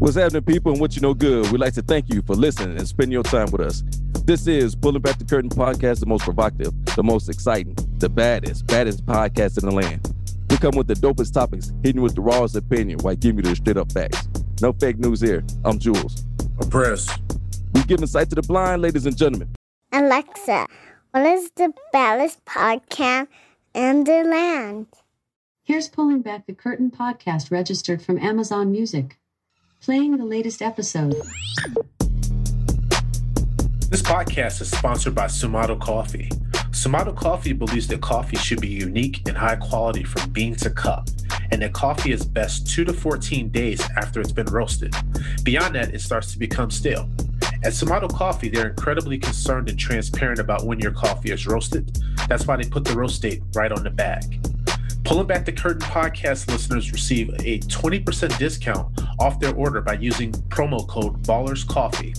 What's happening, people, and what you know good? We'd like to thank you for listening and spending your time with us. This is Pulling Back the Curtain podcast, the most provocative, the most exciting, the baddest, baddest podcast in the land. We come with the dopest topics, hitting with the rawest opinion while giving you the straight up facts. No fake news here. I'm Jules. I'm Press. We give insight to the blind, ladies and gentlemen. Alexa, what is the baddest podcast in the land? Here's Pulling Back the Curtain podcast registered from Amazon Music. Playing the latest episode. This podcast is sponsored by Sumato Coffee. Sumato Coffee believes that coffee should be unique and high quality from bean to cup, and that coffee is best 2 to 14 days after it's been roasted. Beyond that, it starts to become stale. At Sumato Coffee, they're incredibly concerned and transparent about when your coffee is roasted. That's why they put the roast date right on the bag. Pulling Back the Curtain podcast listeners receive a 20% discount off their order by using promo code Ballers Coffee.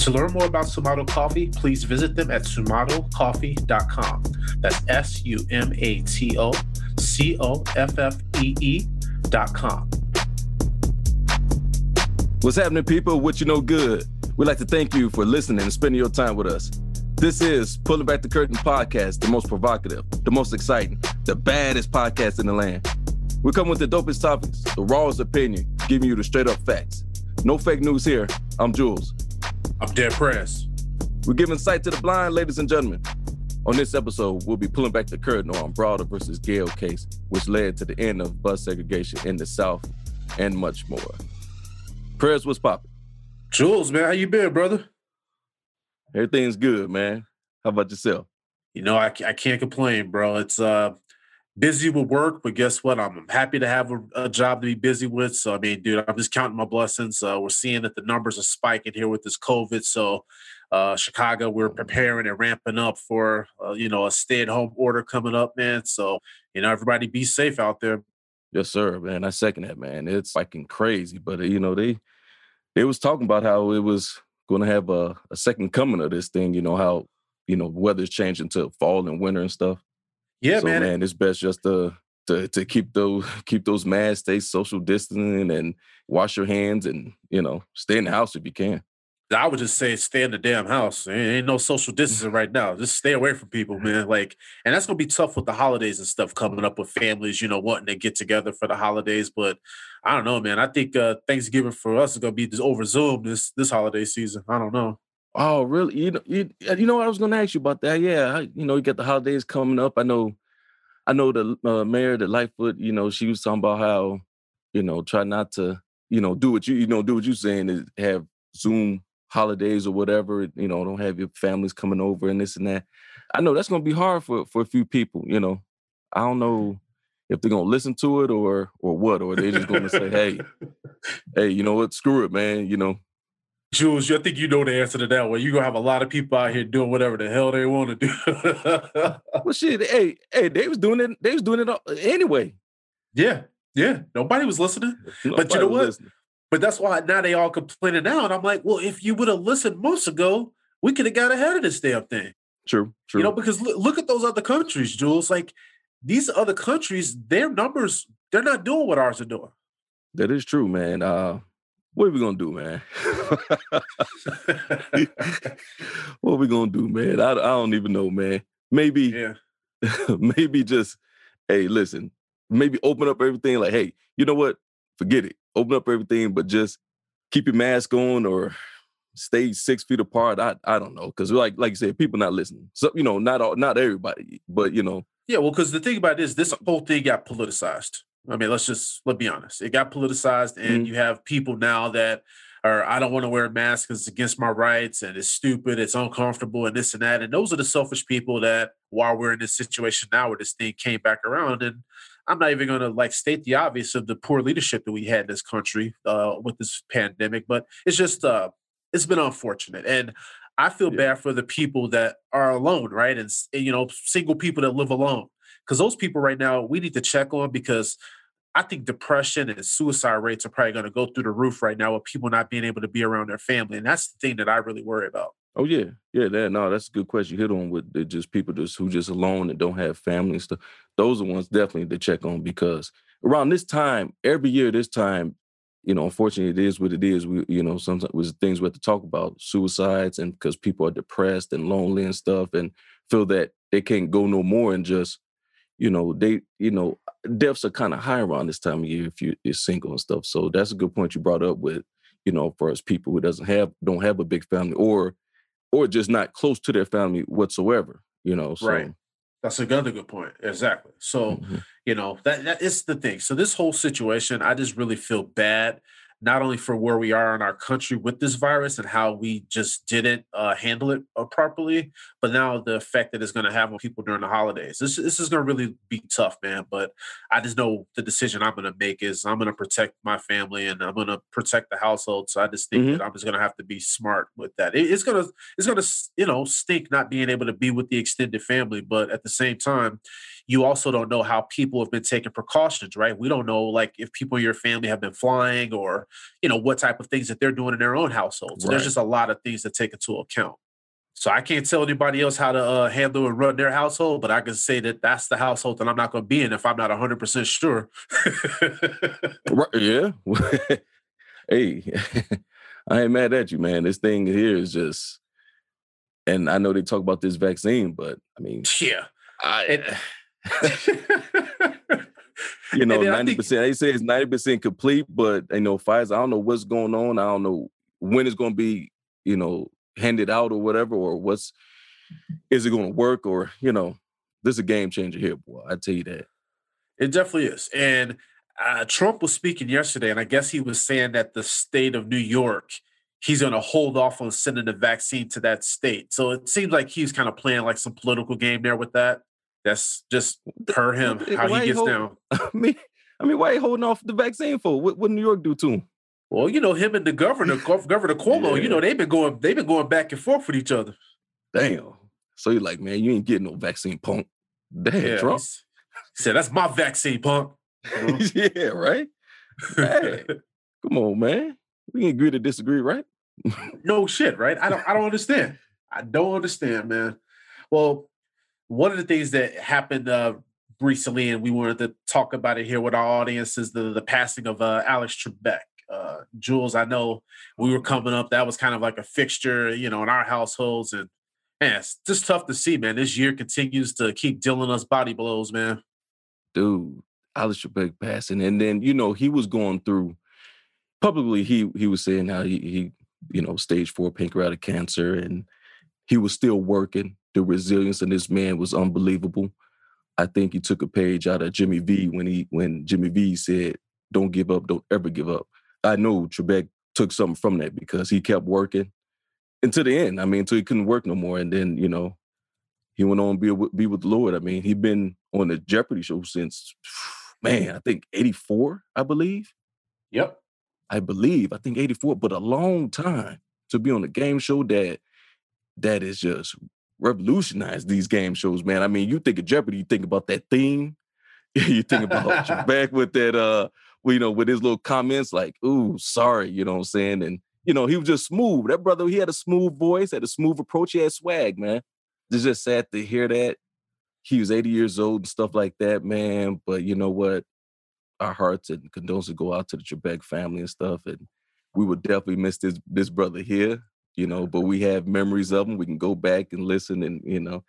To learn more about Sumato Coffee, please visit them at sumatocoffee.com. That's S U M A T O C O F F E E.com. What's happening, people? What you know good? We'd like to thank you for listening and spending your time with us. This is Pulling Back the Curtain podcast, the most provocative, the most exciting, the baddest podcast in the land. We come with the dopest topics, the rawest opinion, giving you the straight up facts. No fake news here. I'm Jules. I'm Dead Press. We're giving sight to the blind, ladies and gentlemen. On this episode, we'll be pulling back the curtain on Browder versus Gayle case, which led to the end of bus segregation in the South, and much more. Prayers was popping. Jules, man, how you been, brother? Everything's good, man. How about yourself? You know, I, I can't complain, bro. It's uh busy with work, but guess what? I'm happy to have a, a, job to be busy with. So I mean, dude, I'm just counting my blessings. Uh, we're seeing that the numbers are spiking here with this COVID. So uh, Chicago, we're preparing and ramping up for uh, you know a stay-at-home order coming up, man. So you know, everybody be safe out there. Yes, sir, man. I second that, man. It's spiking crazy, but uh, you know they they was talking about how it was going to have a, a second coming of this thing. You know how you know weather's changing to fall and winter and stuff. Yeah, so, man. man, it's best just to to to keep those keep those masks, stay social distancing, and wash your hands, and you know stay in the house if you can. I would just say stay in the damn house. There ain't no social distancing right now. Just stay away from people, man. Like, and that's gonna be tough with the holidays and stuff coming up with families, you know, wanting to get together for the holidays. But I don't know, man. I think uh Thanksgiving for us is gonna be just over Zoom this this holiday season. I don't know. Oh, really? You know, you, you know I was gonna ask you about that. Yeah, you know, you got the holidays coming up. I know, I know the uh, mayor, the Lightfoot. You know, she was talking about how, you know, try not to, you know, do what you, you know, do what you saying is have Zoom holidays or whatever. You know, don't have your families coming over and this and that. I know that's gonna be hard for for a few people. You know, I don't mm-hmm. know if they're gonna listen to it or or what, or they're just gonna say, hey, hey, you know what? Screw it, man. You know, Jules, I think you know the answer to that one. You're gonna have a lot of people out here doing whatever the hell they want to do. well, shit, hey, hey, they was doing it. They was doing it anyway. Yeah, yeah. Nobody was listening. Nobody but you know what? Listening. But that's why now they all complaining now, and I'm like, well, if you would have listened months ago, we could have got ahead of this damn thing. True, true. You know, because look, look at those other countries, Jules. Like these other countries, their numbers, they're not doing what ours are doing. That is true, man. Uh, what are we gonna do, man? what are we gonna do, man? I, I don't even know, man. Maybe, yeah. maybe just, hey, listen, maybe open up everything. Like, hey, you know what? Forget it. Open up everything, but just keep your mask on or stay six feet apart. I I don't know, because like like you said, people not listening. So you know, not all, not everybody, but you know, Yeah, well, because the thing about this, this whole thing got politicized. I mean, let's just let's be honest. It got politicized, and Mhm. you have people now that are I don't want to wear a mask because it's against my rights and it's stupid, it's uncomfortable, and this and that. And those are the selfish people that while we're in this situation now where this thing came back around, and I'm not even gonna like state the obvious of the poor leadership that we had in this country uh with this pandemic, but it's just uh it's been unfortunate. And I feel Yeah. bad for the people that are alone, right? And you know, single people that live alone because those people right now we need to check on because I think depression and suicide rates are probably going to go through the roof right now with people not being able to be around their family, and that's the thing that I really worry about. Oh yeah, yeah. That no, that's a good question. You hit on with just people just who just alone and don't have family and stuff. Those are ones definitely to check on because around this time, every year, this time, you know, unfortunately, it is what it is. We, you know, sometimes was things we have to talk about suicides and because people are depressed and lonely and stuff and feel that they can't go no more and just, you know, they, you know, deaths are kind of high around this time of year if you're single and stuff. So that's a good point you brought up with, you know, for us people who doesn't have don't have a big family or or just not close to their family whatsoever. You know, so Right. That's another good point. Exactly. So, mhm. you know, that that is the thing. So this whole situation, I just really feel bad, not only for where we are in our country with this virus and how we just didn't uh, handle it uh, properly, but now the effect that it's going to have on people during the holidays. This this is going to really be tough, man. But I just know the decision I'm going to make is I'm going to protect my family and I'm going to protect the household. So I just think Mhm. that I'm just going to have to be smart with that. It- it's going to it's going to you know stink not being able to be with the extended family, but at the same time you also don't know how people have been taking precautions, right? We don't know like if people in your family have been flying or you know what type of things that they're doing in their own household. So there's just a lot of things to take into account. So I can't tell anybody else how to uh, handle and run their household, but I can say that that's the household that I'm not going to be in if I'm not 100% sure. Right, yeah. hey, I ain't mad at you, man. This thing here is just, and I know they talk about this vaccine, but I mean, yeah. I, And- you know, And then I ninety percent. They say it's ninety percent complete, but you know, Pfizer. I don't know what's going on. I don't know when it's going to be, you know, handed out or whatever, or what's is it going to work, or you know, this is a game changer here, boy. I tell you that. It definitely is. And uh, Trump was speaking yesterday, and I guess he was saying that the state of New York, he's going to hold off on sending the vaccine to that state. So it seems like he's kind of playing like some political game there with that. That's just per him how Why he gets hold- down. I mean, I mean, why you holding off the vaccine for? What, what New York do to him? Well, you know him and the governor, Gov- Governor Cuomo. You know they've been going, they've been going back and forth with each other. Damn. So you're like, man, you ain't getting no vaccine, punk. Damn, Trump. he said, "That's my vaccine, punk." You know? yeah, right. Hey, come on, man. We can agree to disagree, right? no shit, right? I don't I don't understand. I don't understand, man. Well, one of the things that happened uh recently, and we wanted to talk about it here with our audience, is the the passing of uh Alex Trebek. Uh Jules, I know we were coming up, that was kind of like a fixture, you know, in our households. And man, it's just tough to see, man. This year continues to keep dealing us body blows, man. Dude, Alex Trebek passing, and then you know he was going through publicly. He he was saying how he he you know stage four pancreatic cancer, and he was still working. The resilience in this man was unbelievable. I think he took a page out of Jimmy V when he when Jimmy V said, "Don't give up, don't ever give up." I know Trebek took something from that because he kept working until the end. I mean, until he couldn't work no more, and then you know he went on be with, be with the Lord. I mean, he'd been on the Jeopardy show since man, I think '84, I believe. Yep. I believe, I think 84, but a long time to be on a game show that that is just revolutionized these game shows, man. I mean, you think of Jeopardy, you think about that theme. you think about back with that uh, you know, with his little comments like, ooh, sorry, you know what I'm saying? And you know, he was just smooth. That brother, he had a smooth voice, had a smooth approach, he had swag, man. It's just sad to hear that. He was 80 years old and stuff like that, man. But you know what? Our hearts and condolences go out to the Trebek family and stuff. And we would definitely miss this this brother here, you know, but we have memories of them. We can go back and listen and you know.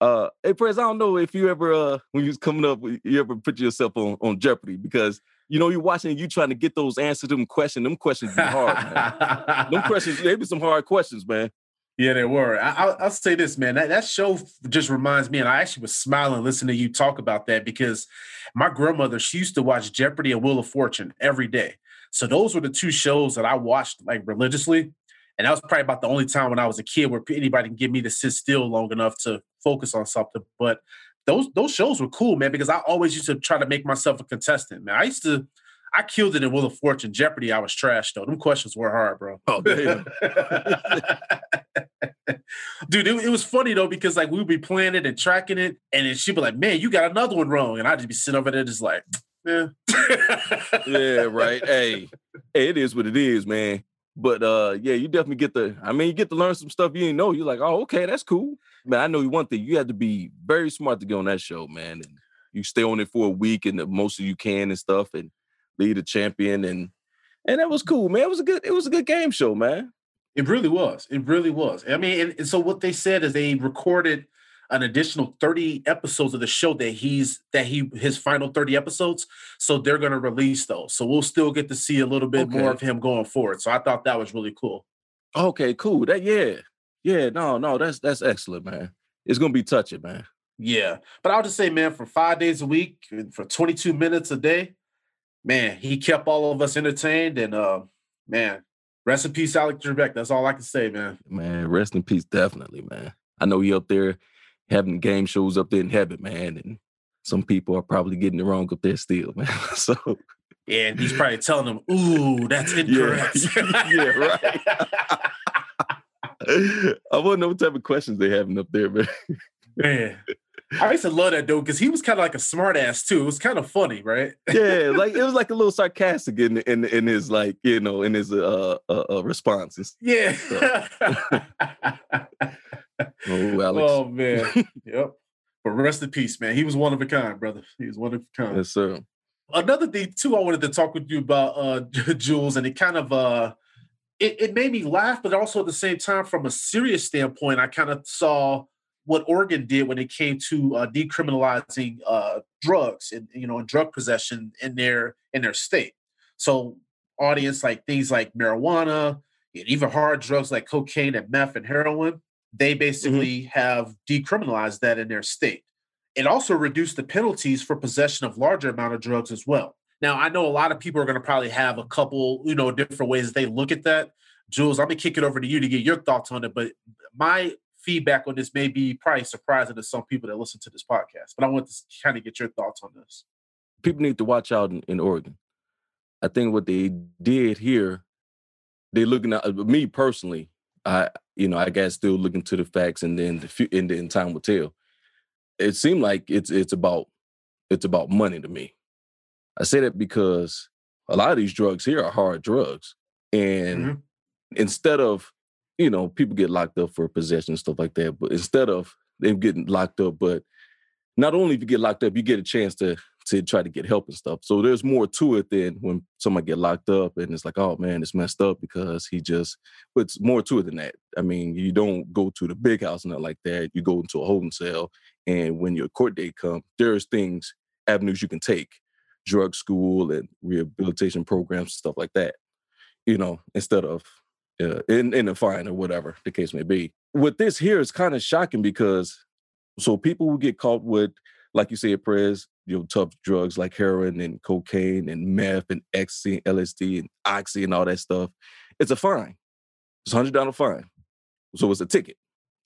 Uh hey Prez, I don't know if you ever uh when you was coming up, you ever put yourself on, on Jeopardy because you know you're watching you trying to get those answers to them questions. Them questions be hard, man. them questions, they be some hard questions, man. Yeah, they were. I, will say this, man. That, that show just reminds me, and I actually was smiling listening to you talk about that because my grandmother, she used to watch Jeopardy and Wheel of Fortune every day. So those were the two shows that I watched like religiously. And that was probably about the only time when I was a kid where anybody can get me to sit still long enough to focus on something. But those those shows were cool, man, because I always used to try to make myself a contestant. Man, I used to I killed it in Wheel of Fortune. Jeopardy, I was trash though. Them questions were hard, bro. Oh, damn. Dude, it, it, was funny though because like we'd be playing it and tracking it, and then she'd be like, "Man, you got another one wrong," and I'd just be sitting over there just like, "Yeah, yeah, right." Hey, hey, it is what it is, man. But uh, yeah, you definitely get the. I mean, you get to learn some stuff you didn't know. You're like, "Oh, okay, that's cool." Man, I know you one thing. You had to be very smart to get on that show, man, and you stay on it for a week and the most of you can and stuff, and lead a champion and and that was cool, man. It was a good it was a good game show, man. It really was. It really was. I mean, and, and so what they said is they recorded an additional 30 episodes of the show that he's that he his final 30 episodes so they're going to release those so we'll still get to see a little bit okay. more of him going forward so i thought that was really cool okay cool that yeah yeah no no that's that's excellent man it's going to be touching man yeah but i'll just say man for five days a week for 22 minutes a day man, he kept all of us entertained. And uh, man, rest in peace, Alex Trebek. That's all I can say, man. Man, rest in peace, definitely, man. I know he up there having game shows up there in heaven, man. And some people are probably getting it wrong up there still, man. so yeah, and he's probably telling them, "Ooh, that's incorrect." Yeah, yeah right. I want to know what type of questions they having up there, man. man, I used to love that dude because he was kind of like a smartass too. It was kind of funny, right? yeah, like it was like a little sarcastic in in in his like you know in his uh, uh, uh responses. Yeah. Oh, Alex. Oh man. yep. But rest in peace, man. He was one of a kind, brother. He was one of a kind. Yes, sir. Another thing too, I wanted to talk with you about uh Jules, and it kind of uh it, it made me laugh, but also at the same time, from a serious standpoint, I kind of saw what Oregon did when it came to uh, decriminalizing uh, drugs and you know and drug possession in their in their state. So audience like things like marijuana and even hard drugs like cocaine and meth and heroin, they mm-hmm. basically mm-hmm. have decriminalized that in their state. It also reduced the penalties for possession of larger amount of drugs as well. Now I know a lot of people are going to probably have a couple you know different ways they look at that. Jules, I'm gonna kick it over to you to get your thoughts on it. But my feedback on this may be probably surprising to some people that listen to this podcast. But I want to kind of get your thoughts on this. People need to watch out in, in Oregon. I think what they did here, they're looking at uh, me personally. I, you know, I guess still looking to the facts, and then the few, and then time will tell. It seemed like it's it's about it's about money to me. I say that because a lot of these drugs here are hard drugs, and mm-hmm. instead of you know, people get locked up for possession and stuff like that. But instead of them getting locked up, but not only if you get locked up, you get a chance to to try to get help and stuff. So there's more to it than when somebody get locked up and it's like, oh man, it's messed up because he just. But it's more to it than that. I mean, you don't go to the big house and nothing like that. You go into a holding cell, and when your court date comes, there's things, avenues you can take, drug school and rehabilitation programs, and stuff like that. You know, instead of uh, in in the fine or whatever the case may be. With this here, it's kind of shocking because so people will get caught with, like you said, Prez, you know, tough drugs like heroin and cocaine and meth and ecstasy, and LSD and oxy and all that stuff, it's a fine. It's a hundred dollar fine. So it's a ticket.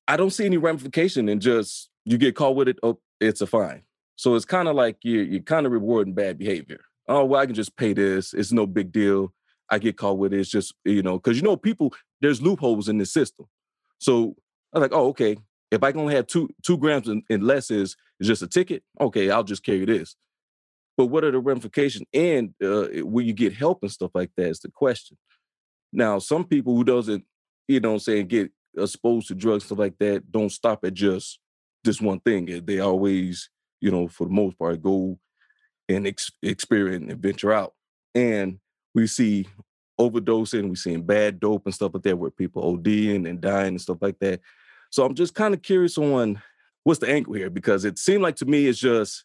I don't see any ramification in just you get caught with it, oh, it's a fine. So it's kind of like you're you're kind of rewarding bad behavior. Oh well, I can just pay this. It's no big deal. I get caught with it. It's just, you know, because you know, people, there's loopholes in the system. So I'm like, oh, okay. If I can only have two two grams and, and less is, is just a ticket, okay, I'll just carry this. But what are the ramifications? And uh, will you get help and stuff like that is the question. Now, some people who doesn't, you know, saying get exposed to drugs stuff like that don't stop at just this one thing. They always, you know, for the most part, go and ex- experience and venture out. And we see overdosing, we seeing bad dope and stuff like that, where people ODing and dying and stuff like that. So I'm just kind of curious on what's the angle here because it seemed like to me it's just,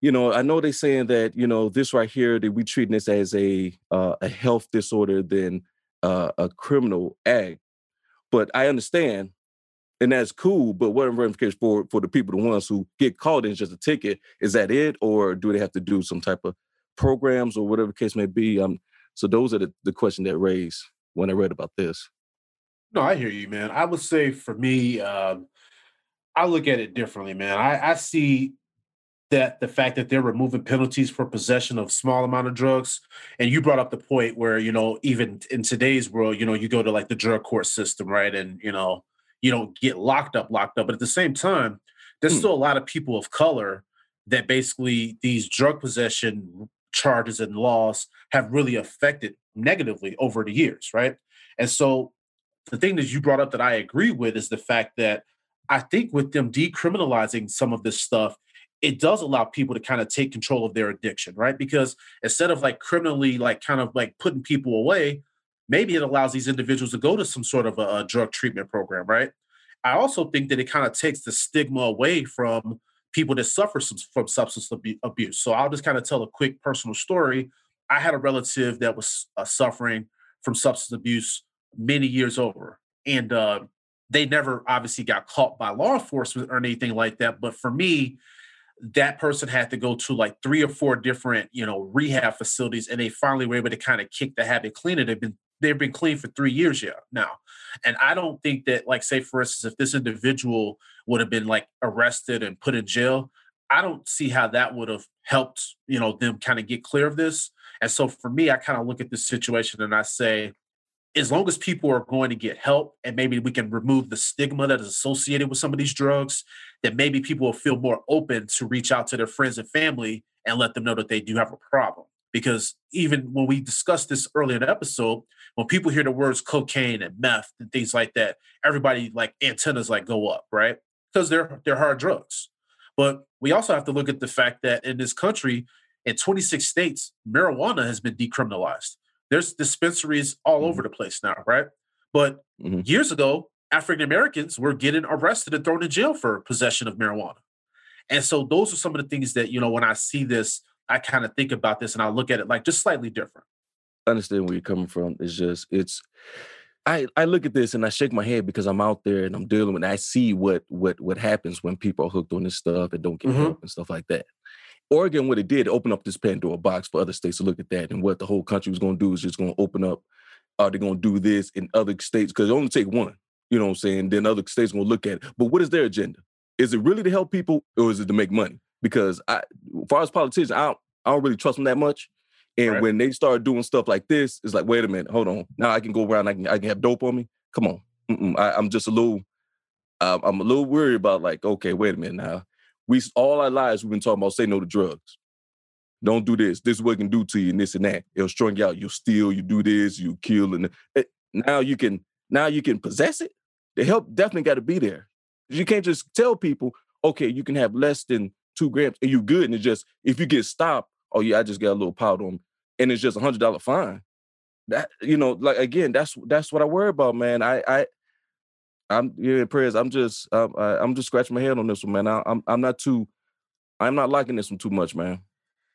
you know, I know they're saying that you know this right here that we treating this as a uh, a health disorder than uh, a criminal act, But I understand, and that's cool. But what ramifications for for the people, the ones who get caught in just a ticket? Is that it, or do they have to do some type of programs or whatever case may be? Um, so those are the, the question that raised when I read about this. No, I hear you, man. I would say for me, um, I look at it differently, man. I, I see that the fact that they're removing penalties for possession of small amount of drugs and you brought up the point where you know even in today's world you know you go to like the drug court system right and you know you don't get locked up locked up but at the same time there's hmm. still a lot of people of color that basically these drug possession charges and laws have really affected negatively over the years right and so the thing that you brought up that i agree with is the fact that i think with them decriminalizing some of this stuff it does allow people to kind of take control of their addiction, right? Because instead of like criminally, like kind of like putting people away, maybe it allows these individuals to go to some sort of a, a drug treatment program, right? I also think that it kind of takes the stigma away from people that suffer some, from substance abuse. So I'll just kind of tell a quick personal story. I had a relative that was uh, suffering from substance abuse many years over, and uh, they never obviously got caught by law enforcement or anything like that. But for me, that person had to go to like three or four different, you know, rehab facilities, and they finally were able to kind of kick the habit clean. And they've been they've been clean for three years yeah, now. And I don't think that, like, say for instance, if this individual would have been like arrested and put in jail, I don't see how that would have helped, you know, them kind of get clear of this. And so for me, I kind of look at this situation and I say, as long as people are going to get help and maybe we can remove the stigma that is associated with some of these drugs, that maybe people will feel more open to reach out to their friends and family and let them know that they do have a problem. Because even when we discussed this earlier in the episode, when people hear the words cocaine and meth and things like that, everybody like antennas like go up, right? Because they're they're hard drugs. But we also have to look at the fact that in this country, in 26 states, marijuana has been decriminalized. There's dispensaries all over mm-hmm. the place now, right? But mm-hmm. years ago, African Americans were getting arrested and thrown in jail for possession of marijuana. And so those are some of the things that, you know, when I see this, I kind of think about this and I look at it like just slightly different. I understand where you're coming from. It's just, it's, I, I look at this and I shake my head because I'm out there and I'm dealing with. I see what what what happens when people are hooked on this stuff and don't get mm-hmm. help and stuff like that. Oregon, what it did, open up this Pandora box for other states to look at that. And what the whole country was going to do is just going to open up. Are they going to do this in other states? Because it only take one, you know what I'm saying? Then other states going to look at it. But what is their agenda? Is it really to help people or is it to make money? Because I, as far as politicians, I don't, I don't really trust them that much. And right. when they start doing stuff like this, it's like, wait a minute, hold on. Now I can go around, I can, I can have dope on me. Come on. I, am just a little, uh, I'm a little worried about like, okay, wait a minute now we all our lives we've been talking about say no to drugs. Don't do this. This is what it can do to you, and this and that. It'll strung you out. You'll steal. You do this. You kill, and it, eh, now you can now you can possess it. The help definitely got to be there. You can't just tell people, okay, you can have less than two grams and you good. And it's just if you get stopped, oh yeah, I just got a little powder on, and it's just a hundred dollar fine. That you know, like again, that's that's what I worry about, man. I I I'm yeah, prayers. I'm just um, I'm just scratching my head on this one, man. I, I'm I'm not too I'm not liking this one too much, man.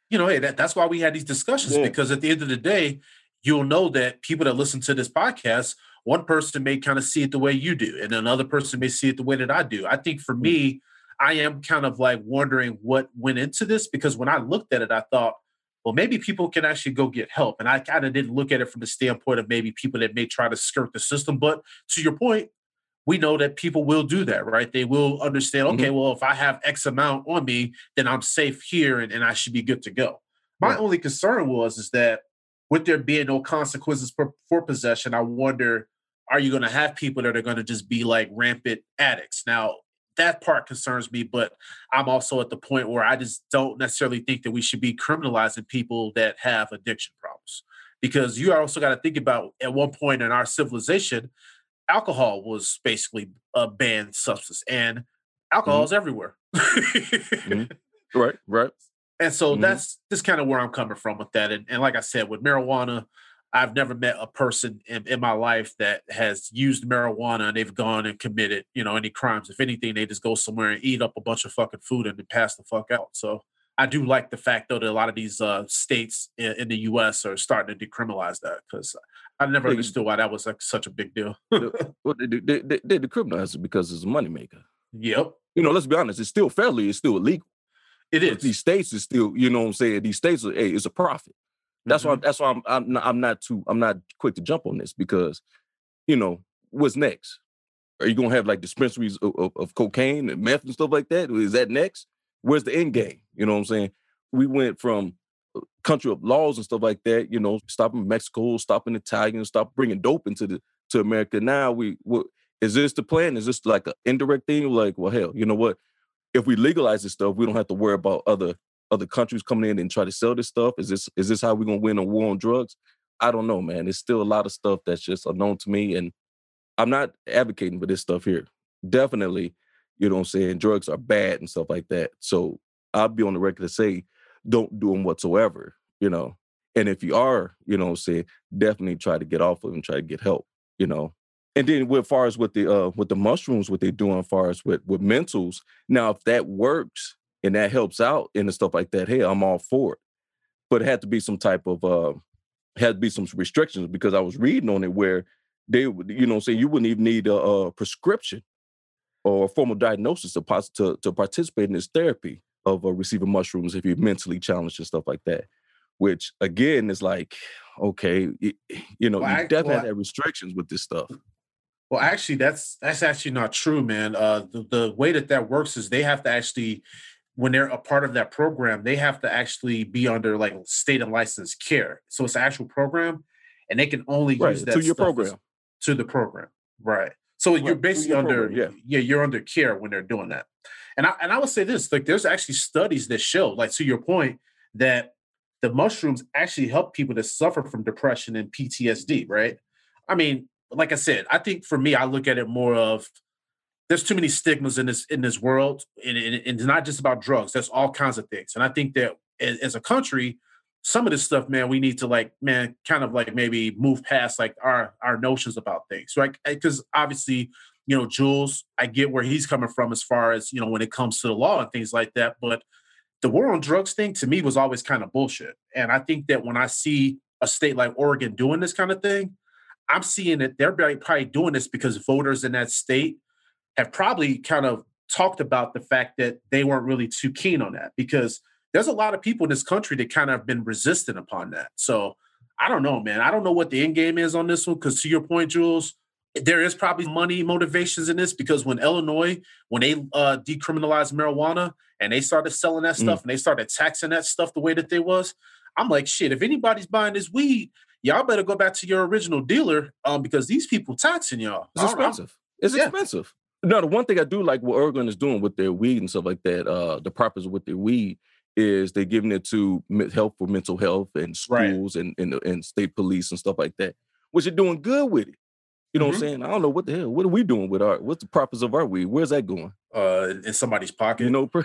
You know, hey, that, that's why we had these discussions yeah. because at the end of the day, you'll know that people that listen to this podcast, one person may kind of see it the way you do, and another person may see it the way that I do. I think for mm. me, I am kind of like wondering what went into this because when I looked at it, I thought, well, maybe people can actually go get help. And I kind of didn't look at it from the standpoint of maybe people that may try to skirt the system. But to your point, we know that people will do that, right? They will understand, okay, mm-hmm. well, if I have X amount on me, then I'm safe here and, and I should be good to go. My only concern was is that with there being no consequences for, for possession, I wonder, are you going to have people that are going to just be like rampant addicts? Now, that part concerns me, but I'm also at the point where I just don't necessarily think that we should be criminalizing people that have addiction problems. Because you also got to think about at one point in our civilization, alcohol was basically a banned substance, and alcohol mm-hmm. is everywhere. mm-hmm. Right, right. And so mm-hmm. that's just kind of where I'm coming from with that. And, and like I said, with marijuana, I've never met a person in, in, my life that has used marijuana and they've gone and committed, you know, any crimes. If anything, they just go somewhere and eat up a bunch of fucking food and then pass the fuck out. So I do like the fact though that a lot of these uh, states in, in, the U.S. are starting to decriminalize that because I never understood why that was like such a big deal. Well, they, they, they, they, the criminalize it because it's a moneymaker. yep, You know, let's be honest, it's still fairly, it's still illegal. it is. These states is still, you know what I'm saying? These states are, hey, it's a profit. That's Mhm. why that's why I'm I'm not, I'm not too I'm not quick to jump on this because, you know, what's next? Are you gonna have like dispensaries of, of, of cocaine and meth and stuff like that? Is that next? Where's the end game? You know what I'm saying? We went from country of laws and stuff like that, you know, stopping Mexico, stopping Italians, stop bringing dope into the to America. Now we what is this the plan? Is this like an indirect thing? Like, well, hell, you know what? If we legalize this stuff, we don't have to worry about other other countries coming in and try to sell this stuff. Is this is this how we're gonna win a war on drugs? I don't know, man. There's still a lot of stuff that's just unknown to me, and I'm not advocating for this stuff here. Definitely, you know what I'm saying. Drugs are bad and stuff like that. So I'll be on the record to say, don't do them whatsoever. You know, and if you are, you know, say definitely try to get off of them, try to get help. You know, and then with far as with the uh with the mushrooms, what they're doing as far as with with mentals. Now, if that works and that helps out and stuff like that, hey, I'm all for it. But it had to be some type of uh had to be some restrictions because I was reading on it where they would, you know, say you wouldn't even need a, a prescription or a formal diagnosis to, to to participate in this therapy of uh, receiving mushrooms if you're mentally challenged and stuff like that. Which again is like, okay, y- you know, Well, you I- definitely well, have restrictions with this stuff. Well, actually, that's that's actually not true, man. Uh, the, the way that that works is they have to actually, when they're a part of that program, they have to actually be under like state and licensed care. So it's an actual program, and they can only Right, use that to your program. to the program, right? So you're basically your under program, yeah. you're under care when they're doing that. And I and I would say this, like there's actually studies that show, like to your point, that the mushrooms actually help people that suffer from depression and PTSD, right? I mean, like I said, I think for me, I look at it more of there's too many stigmas in this in this world, and, and, and it's not just about drugs. There's all kinds of things, and I think that as, as a country, some of this stuff, man, we need to like, man, kind of like maybe move past like our our notions about things, right? Because obviously, you know, Jules, I get where he's coming from as far as you know when it comes to the law and things like that, but the war on drugs thing to me was always kind of bullshit. And I think that when I see a state like Oregon doing this kind of thing, I'm seeing that they're probably doing this because voters in that state have probably kind of talked about the fact that they weren't really too keen on that because there's a lot of people in this country that kind of have been resistant upon that. So I don't know, man. I don't know what the end game is on this one because to your point, Jules, there is probably money motivations in this because when Illinois, when they uh, decriminalized marijuana and they started selling that Mm. stuff and they started taxing that stuff the way that they was, I'm like, shit. If anybody's buying this weed, y'all better go back to your original dealer um, because these people taxing y'all. It's I don't- I'm- expensive. It's Yeah. expensive. No, the one thing I do like what Oregon is doing with their weed and stuff like that, uh, the purpose with their weed is they're giving it to help for mental health and Right. schools and, and and state police and stuff like that, which are doing good with it. You know what I'm Mhm. saying? I don't know what the hell. What are we doing with our? What's the purpose of our weed? Where's that going? uh, in somebody's pocket. You know.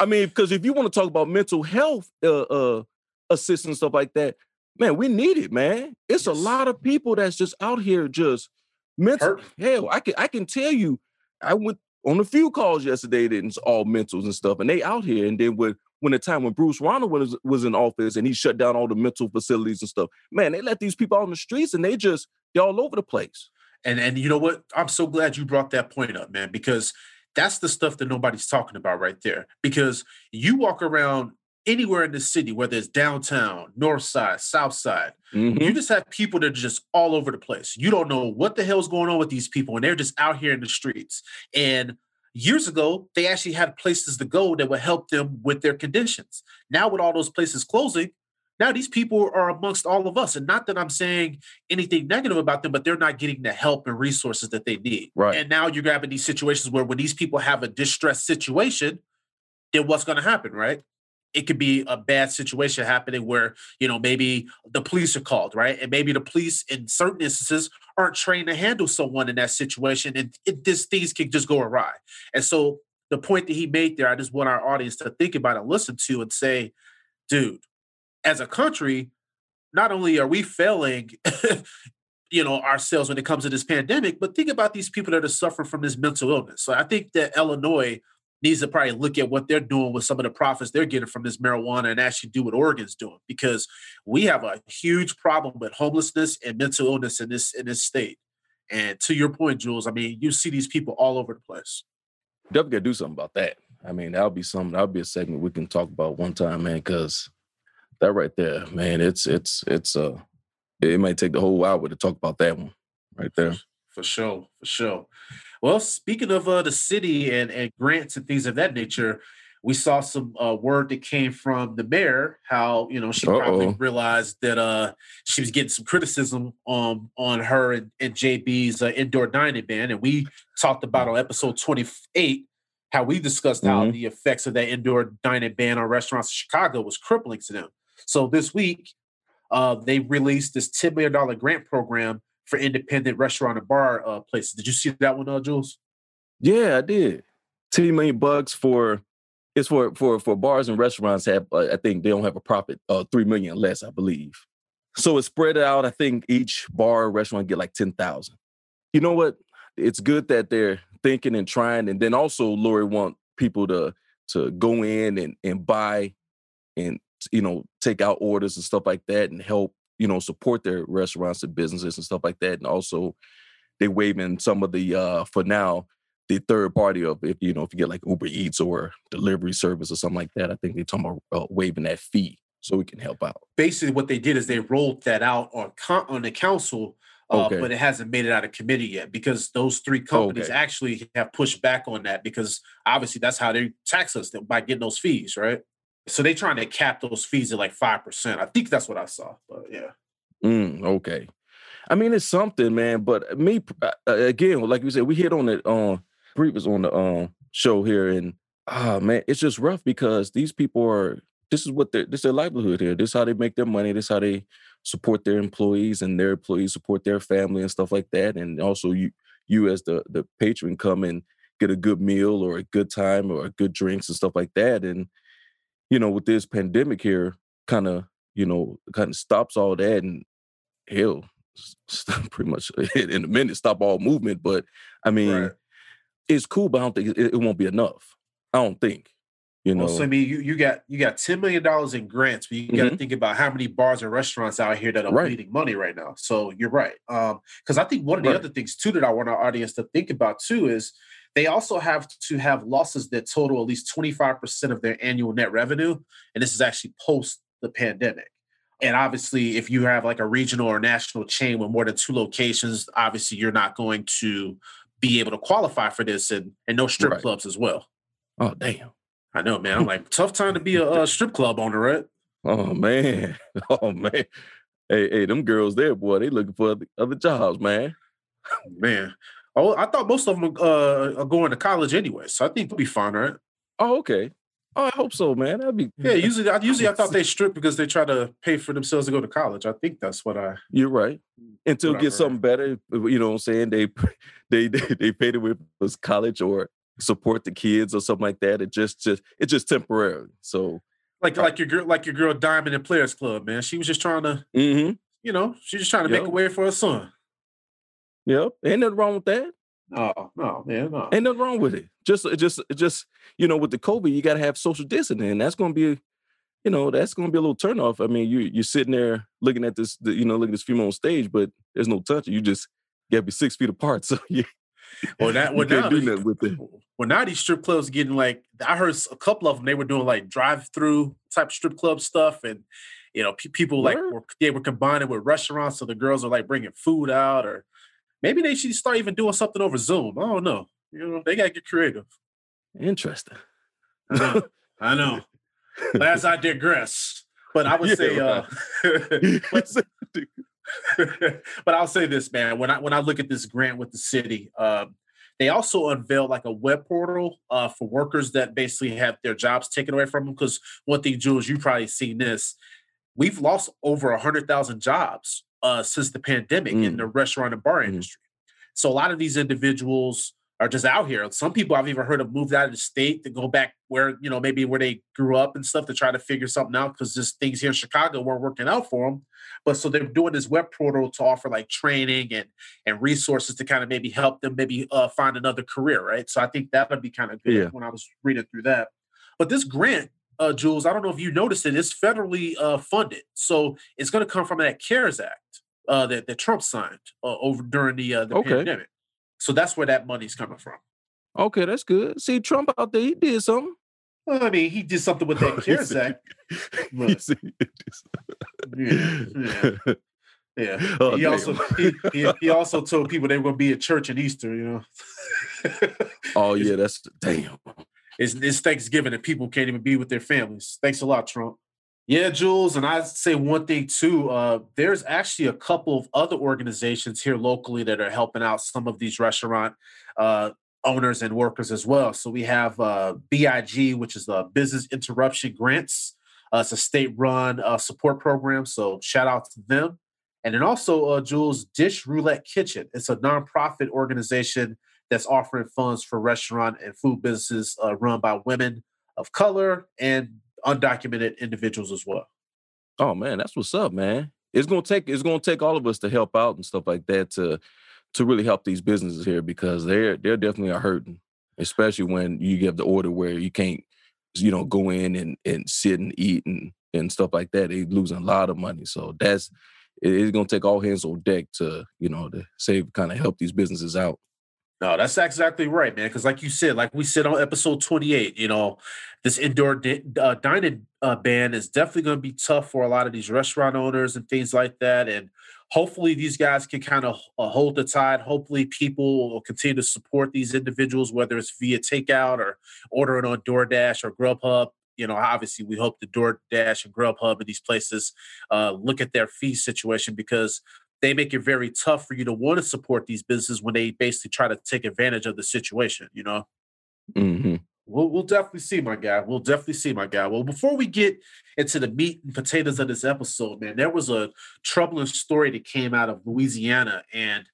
I mean, because if you want to talk about mental health uh, uh, assistance stuff like that, man, we need it, man. It's a lot of people that's just out here just mental. Hurt. Hell, I can I can tell you, I went on a few calls yesterday that it's all mentals and stuff, and they out here. And then when when the time when Bruce Ronald was was in office and he shut down all the mental facilities and stuff, man, they let these people out on the streets and they just they're all over the place. And and you know what? I'm so glad you brought that point up, man, because that's the stuff that nobody's talking about right there. Because you walk around anywhere in the city, whether it's downtown, north side, south side, Mhm. you just have people that are just all over the place. You don't know what the hell's going on with these people, and they're just out here in the streets. And years ago, they actually had places to go that would help them with their conditions. Now, with all those places closing, now these people are amongst all of us. And not that I'm saying anything negative about them, but they're not getting the help and resources that they need. Right. And now you're having these situations where when these people have a distressed situation, then what's going to happen, right? It could be a bad situation happening where, you know, maybe the police are called, right? And maybe the police in certain instances aren't trained to handle someone in that situation. And it, this things can just go awry. And so the point that he made there, I just want our audience to think about and listen to and say, dude, as a country, not only are we failing, you know, ourselves when it comes to this pandemic, but think about these people that are suffering from this mental illness. So I think that Illinois needs to probably look at what they're doing with some of the profits they're getting from this marijuana and actually do what Oregon's doing because we have a huge problem with homelessness and mental illness in this in this state. And to your point, Jules, I mean, you see these people all over the place. Definitely gotta do something about that. I mean, that'll be something. That'll be a segment we can talk about one time, man. Because that right there, man, it's it's it's uh, it might take the whole hour to talk about that one right there. For sure, for sure. Well, speaking of uh, the city and, and grants and things of that nature, we saw some uh, word that came from the mayor how you know she Uh-oh. probably realized that uh, she was getting some criticism um, on her and, and JB's uh, indoor dining ban, and we talked about on episode twenty eight how we discussed mm-hmm. how the effects of that indoor dining ban on restaurants in Chicago was crippling to them. So this week, uh, they released this ten million dollar grant program for independent restaurant and bar uh, places. Did you see that one, uh, Jules? Yeah, I did. Ten million bucks for it's for for for bars and restaurants have uh, I think they don't have a profit uh three million less I believe. So it's spread out. I think each bar restaurant get like ten thousand. You know what? It's good that they're thinking and trying, and then also Lori want people to to go in and and buy and you know take out orders and stuff like that and help you know, support their restaurants and businesses and stuff like that. And also they waiving some of the uh for now the third party of if you know if you get like Uber Eats or delivery service or something like that. I think they're talking about uh, waiving that fee so we can help out. Basically, what they did is they rolled that out on con- on the council. Uh, okay. But it hasn't made it out of committee yet because those three companies okay. actually have pushed back on that because obviously that's how they tax us by getting those fees, right? So they trying to cap those fees at like five percent. I think that's what I saw. But yeah. Mm, okay. I mean, it's something, man. But me uh, uh, again, like you said, we hit on it on uh, previous on the um show here, and ah man, it's just rough because these people are. This is what their this is their livelihood here. This is how they make their money. This is how they support their employees, and their employees support their family and stuff like that. And also, you you as the the patron come and get a good meal or a good time or good drinks and stuff like that. And you know, with this pandemic here, kind of, you know, kind of stops all that. And hell, pretty much in a minute stop all movement. But I mean, right. it's cool, but I don't think it, it, won't be enough. I don't think. You know, well, so I mean, you, you got you got ten million dollars in grants, but you got to mm-hmm. think about how many bars and restaurants out here that are right. bleeding money right now. So you're right, because um, I think one of the right. other things too that I want our audience to think about too is they also have to have losses that total at least 25% of their annual net revenue. And this is actually post the pandemic. And obviously, if you have like a regional or national chain with more than two locations, obviously you're not going to be able to qualify for this and, and no strip right. clubs as well. Oh, damn. I know, man. I'm like, tough time to be a, a strip club owner, right? Oh, man. Oh, man. Hey, hey, them girls there, boy, they looking for other jobs, man. Man, Oh, I thought most of them uh, are going to college anyway, so I think they'll be fine, right? Oh, okay. Oh, I hope so, man. That'd be yeah. Usually, I, usually I thought they strip because they try to pay for themselves to go to college. I think that's what I. You're right. Until get something better, you know what I'm saying? They they they, they pay them with college or support the kids or something like that. It just just it's just temporary. So like like your girl like your girl Diamond and Players Club, man. She was just trying to, mm-hmm. you know, she's just trying to yep. make a way for her son. Yep. Ain't nothing wrong with that. No, no, man, no. Ain't nothing wrong with it. Just, uh, just, uh, just, you know, with the COVID, you got to have social distancing, and that's going to be, you know, that's going to be a little turnoff. I mean, you you're sitting there looking at this, you know, looking at this female on stage, but there's no touching. You just got to be six feet apart. So yeah. Well, that well, now, do nothing with it. Well, now these strip clubs getting like I heard a couple of them. They were doing like drive-through type strip club stuff, and you know, people like were, they were combining with restaurants, so the girls are like bringing food out or Maybe they should start even doing something over Zoom. I don't know. You know, they gotta get creative. Interesting. I know. I know. As I digress. But I would yeah, say uh but, but I'll say this, man. When I when I look at this grant with the city, um, they also unveiled like a web portal uh, for workers that basically have their jobs taken away from them. Because one thing, Jules, you've probably seen this. We've lost over a hundred thousand jobs uh, since the pandemic mm. in the restaurant and bar mm. industry. So a lot of these individuals are just out here. Some people I've even heard have moved out of the state to go back where, you know, maybe where they grew up and stuff to try to figure something out because just things here in Chicago weren't working out for them. But so they're doing this web portal to offer like training and and resources to kind of maybe help them maybe uh, find another career, right? So I think that would be kind of good Yeah. when I was reading through that. But this grant, uh, Jules, I don't know if you noticed it, it's federally uh, funded. So it's going to come from that CARES Act uh, that, that Trump signed uh, over during the, uh, the Okay. pandemic. So that's where that money's coming from. Okay, that's good. See, Trump out there, he did something. Well, I mean, he did something with that CARES Act. he Look. said he did Yeah. Yeah. Oh, he damn. also he, he, he also told people they were going to be at church in Easter, you know. Oh yeah, that's damn. It's, it's Thanksgiving and people can't even be with their families. Thanks a lot, Trump. Yeah, Jules, and I'd say one thing too. Uh, there's actually a couple of other organizations here locally that are helping out some of these restaurant uh, owners and workers as well. So we have uh, BIG, which is the Business Interruption Grants. Uh, it's a state-run uh, support program, so shout out to them. And then also, uh, Jules, Dish Roulette Kitchen. It's a nonprofit organization that's offering funds for restaurant and food businesses uh, run by women of color and undocumented individuals as well. Oh man, that's what's up, man. It's gonna take it's gonna take all of us to help out and stuff like that to to really help these businesses here because they're they're definitely hurting, especially when you give the order where you can't, you know, go in and and sit and eat and and stuff like that. They're losing a lot of money. So that's it's gonna take all hands on deck to you know to save kind of help these businesses out. No, that's exactly right, man. Because, like you said, like we said on episode 28, you know, this indoor di- uh, dining uh, ban is definitely going to be tough for a lot of these restaurant owners and things like that. And hopefully, these guys can kind of uh, hold the tide. Hopefully, people will continue to support these individuals, whether it's via takeout or ordering on DoorDash or Grubhub. You know, obviously, we hope the DoorDash and Grubhub and these places uh, look at their fee situation because they make it very tough for you to want to support these businesses when they basically try to take advantage of the situation. You know, hmm we'll we'll definitely see, my guy. We'll definitely see, my guy. Well, before we get into the meat and potatoes of this episode, man, there was a troubling story that came out of Louisiana, and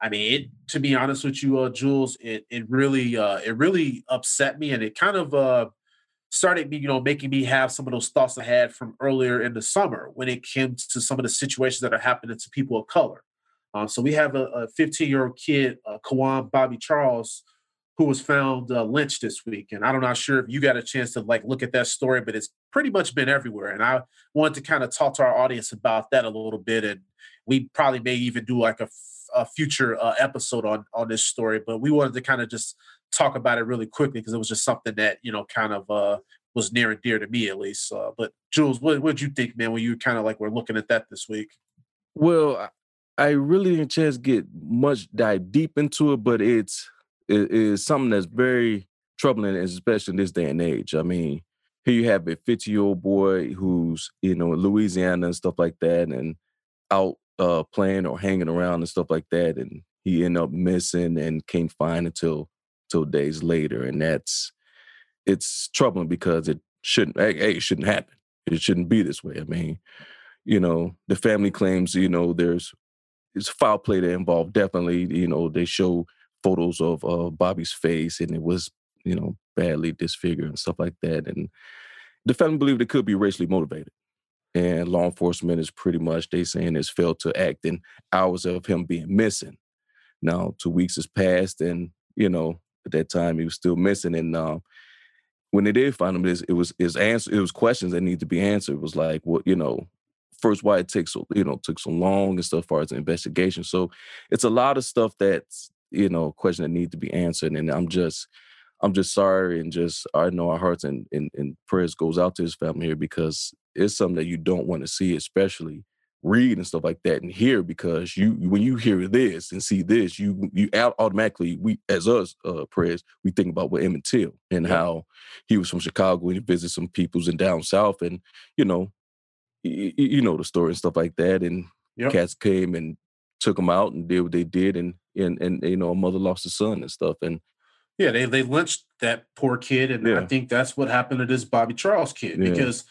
I mean, it, to be honest with you, uh, Jules, it it really uh, it really upset me, and it kind of uh, started me, you know, making me have some of those thoughts I had from earlier in the summer when it came to some of the situations that are happening to people of color. Um, so we have a 15 year old kid, uh, Quawan Bobby Charles, who was found uh, lynched this week. And I'm not sure if you got a chance to like look at that story, but it's pretty much been everywhere. And I wanted to kind of talk to our audience about that a little bit. And we probably may even do like a, f- a future uh, episode on on this story. But we wanted to kind of just talk about it really quickly because it was just something that you know kind of uh, was near and dear to me at least. Uh, but Jules, what did you think, man, when you kind of like were looking at that this week? Well, I- really didn't chance get much dive deep into it, but it's it is something that's very troubling, especially in this day and age. I mean, here you have a 50 year old boy who's you know in Louisiana and stuff like that, and out uh, playing or hanging around and stuff like that, and he ended up missing and can't find until till days later, and that's it's troubling because it shouldn't hey, it shouldn't happen. It shouldn't be this way. I mean, you know, the family claims you know there's it's foul play that involved. Definitely, you know, they show photos of uh, Bobby's face, and it was, you know, badly disfigured and stuff like that. And the family believed it could be racially motivated. And law enforcement is pretty much they saying it's failed to act in hours of him being missing. Now, two weeks has passed, and you know, at that time he was still missing. And um, when they did find him, it was- it was his answer. It was questions that need to be answered. It was like, what you know, first why it takes so you know took so long and stuff as far as the investigation. So it's a lot of stuff that's you know question that need to be answered. And I'm just I'm just sorry and just I know our hearts and, and, and prayers goes out to his family here because it's something that you don't want to see, especially read and stuff like that and hear because you when you hear this and see this, you you au- automatically we as us uh prayers we think about what Emmett Till and Yeah. how he was from Chicago and he visited some peoples in down south and you know y- y- you know the story and stuff like that and Yep. cats came and took him out and did what they did and and and you know a mother lost a son and stuff and Yeah, they they lynched that poor kid, and I think that's what happened to this Bobby Charles kid. Yeah. Because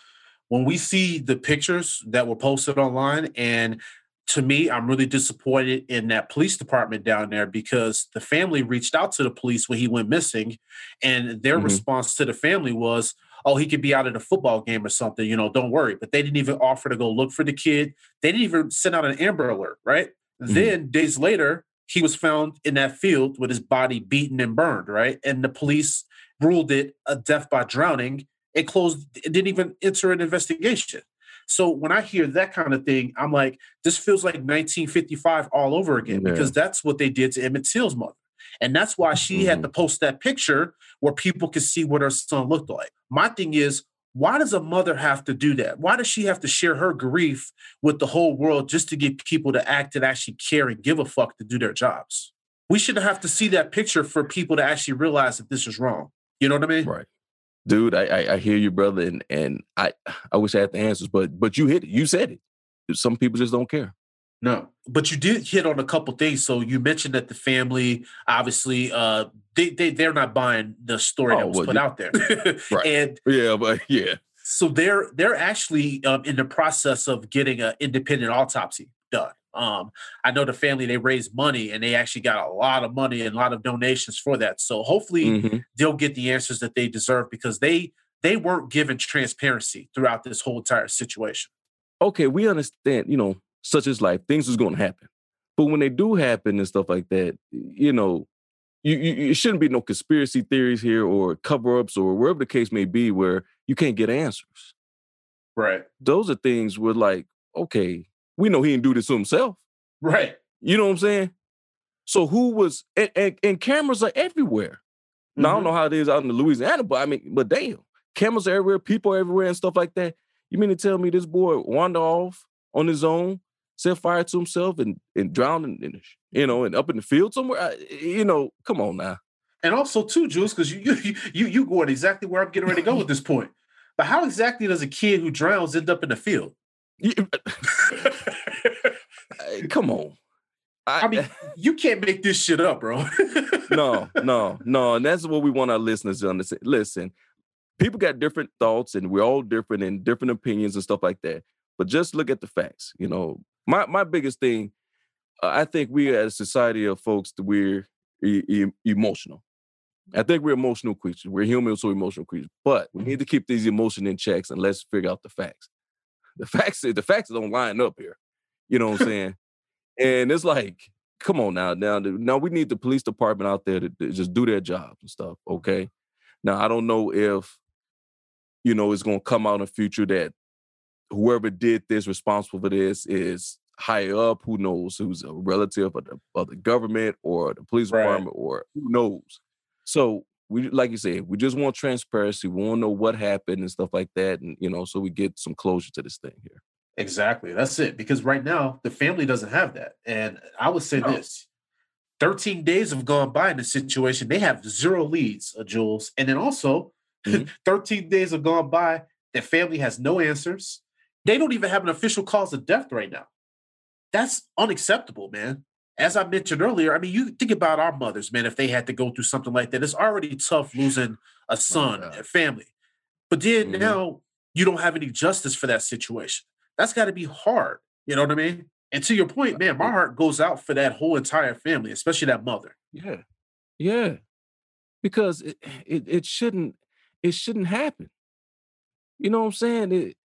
when we see the pictures that were posted online, and to me, I'm really disappointed in that police department down there because the family reached out to the police when he went missing, and their mm-hmm. response to the family was, "Oh, he could be out at a football game or something. You know, don't worry." But they didn't even offer to go look for the kid. They didn't even send out an Amber Alert. Right mm-hmm. then, days later, he was found in that field with his body beaten and burned. Right, and the police ruled it a death by drowning. It closed. It didn't even enter an investigation. So when I hear that kind of thing, I'm like, this feels like 1955 all over again yeah. because that's what they did to Emmett Till's mother. And that's why she mm-hmm. had to post that picture where people could see what her son looked like. My thing is, why does a mother have to do that? Why does she have to share her grief with the whole world just to get people to act and actually care and give a fuck to do their jobs? We shouldn't have to see that picture for people to actually realize that this is wrong. You know what I mean? Right dude, I, I, I hear you, brother, and and I I wish I had the answers, but but you hit it. You said it. Some people just don't care. No, but you did hit on a couple things. So you mentioned that the family, obviously, uh, they they they're not buying the story oh, that was well, put out there, right? And yeah, but yeah. So they're they're actually um, in the process of getting an independent autopsy done. Um, I know the family they raised money and they actually got a lot of money and a lot of donations for that. So hopefully mm-hmm. they'll get the answers that they deserve because they they weren't given transparency throughout this whole entire situation. Okay, we understand, you know, such as life, things is going to happen. But when they do happen and stuff like that, you know, you, you, it shouldn't be no conspiracy theories here or cover ups or wherever the case may be where you can't get answers. Right. Those are things where, like, okay, we know he didn't do this to himself. Right. You know what I'm saying? So who was and, and, and cameras are everywhere. Mm-hmm. Now I don't mm-hmm. know how it is out in Louisiana, but I mean, but damn, cameras are everywhere, people are everywhere, and stuff like that. You mean to tell me this boy wandered off on his own, set fire to himself, and and drowned in, in you know, and up in the field somewhere? I, you know, come on now. And also too, Jules, because you you you you going exactly where I'm getting ready to go with this point. But how exactly does a kid who drowns end up in the field? Come on. I, I, mean, you can't make this shit up, bro. no, no, no. And that's what we want our listeners to understand. Listen, people got different thoughts and we're all different and different opinions and stuff like that. But just look at the facts. You know, my my biggest thing, uh, I think we as a society of folks, we're e- e- emotional. I think we're emotional creatures. We're human, so emotional creatures. But we need to keep these emotions in checks and let's figure out the facts. The facts, the facts don't line up here. You know what I'm saying? and it's like, come on now, now, now we need the police department out there to, to just do their job and stuff. Okay. Now I don't know if you know it's going to come out in the future that whoever did this, responsible for this, is higher up. Who knows? Who's a relative of the, of the government or the police right. department or who knows? So we, like you said, we just want transparency. We want to know what happened and stuff like that, and you know, so we get some closure to this thing here. Exactly. That's it. Because right now, the family doesn't have that. And I would say no. this 13 days have gone by in this situation. They have zero leads, uh, Jules. And then also, mm-hmm. 13 days have gone by. Their family has no answers. They don't even have an official cause of death right now. That's unacceptable, man. As I mentioned earlier, I mean, you think about our mothers, man, if they had to go through something like that, it's already tough losing a son, oh, a family. But then mm-hmm. now you don't have any justice for that situation that's got to be hard. You know what I mean? And to your point, man, my heart goes out for that whole entire family, especially that mother. Yeah, yeah, because it it, it shouldn't it shouldn't happen. You know what I'm saying? It,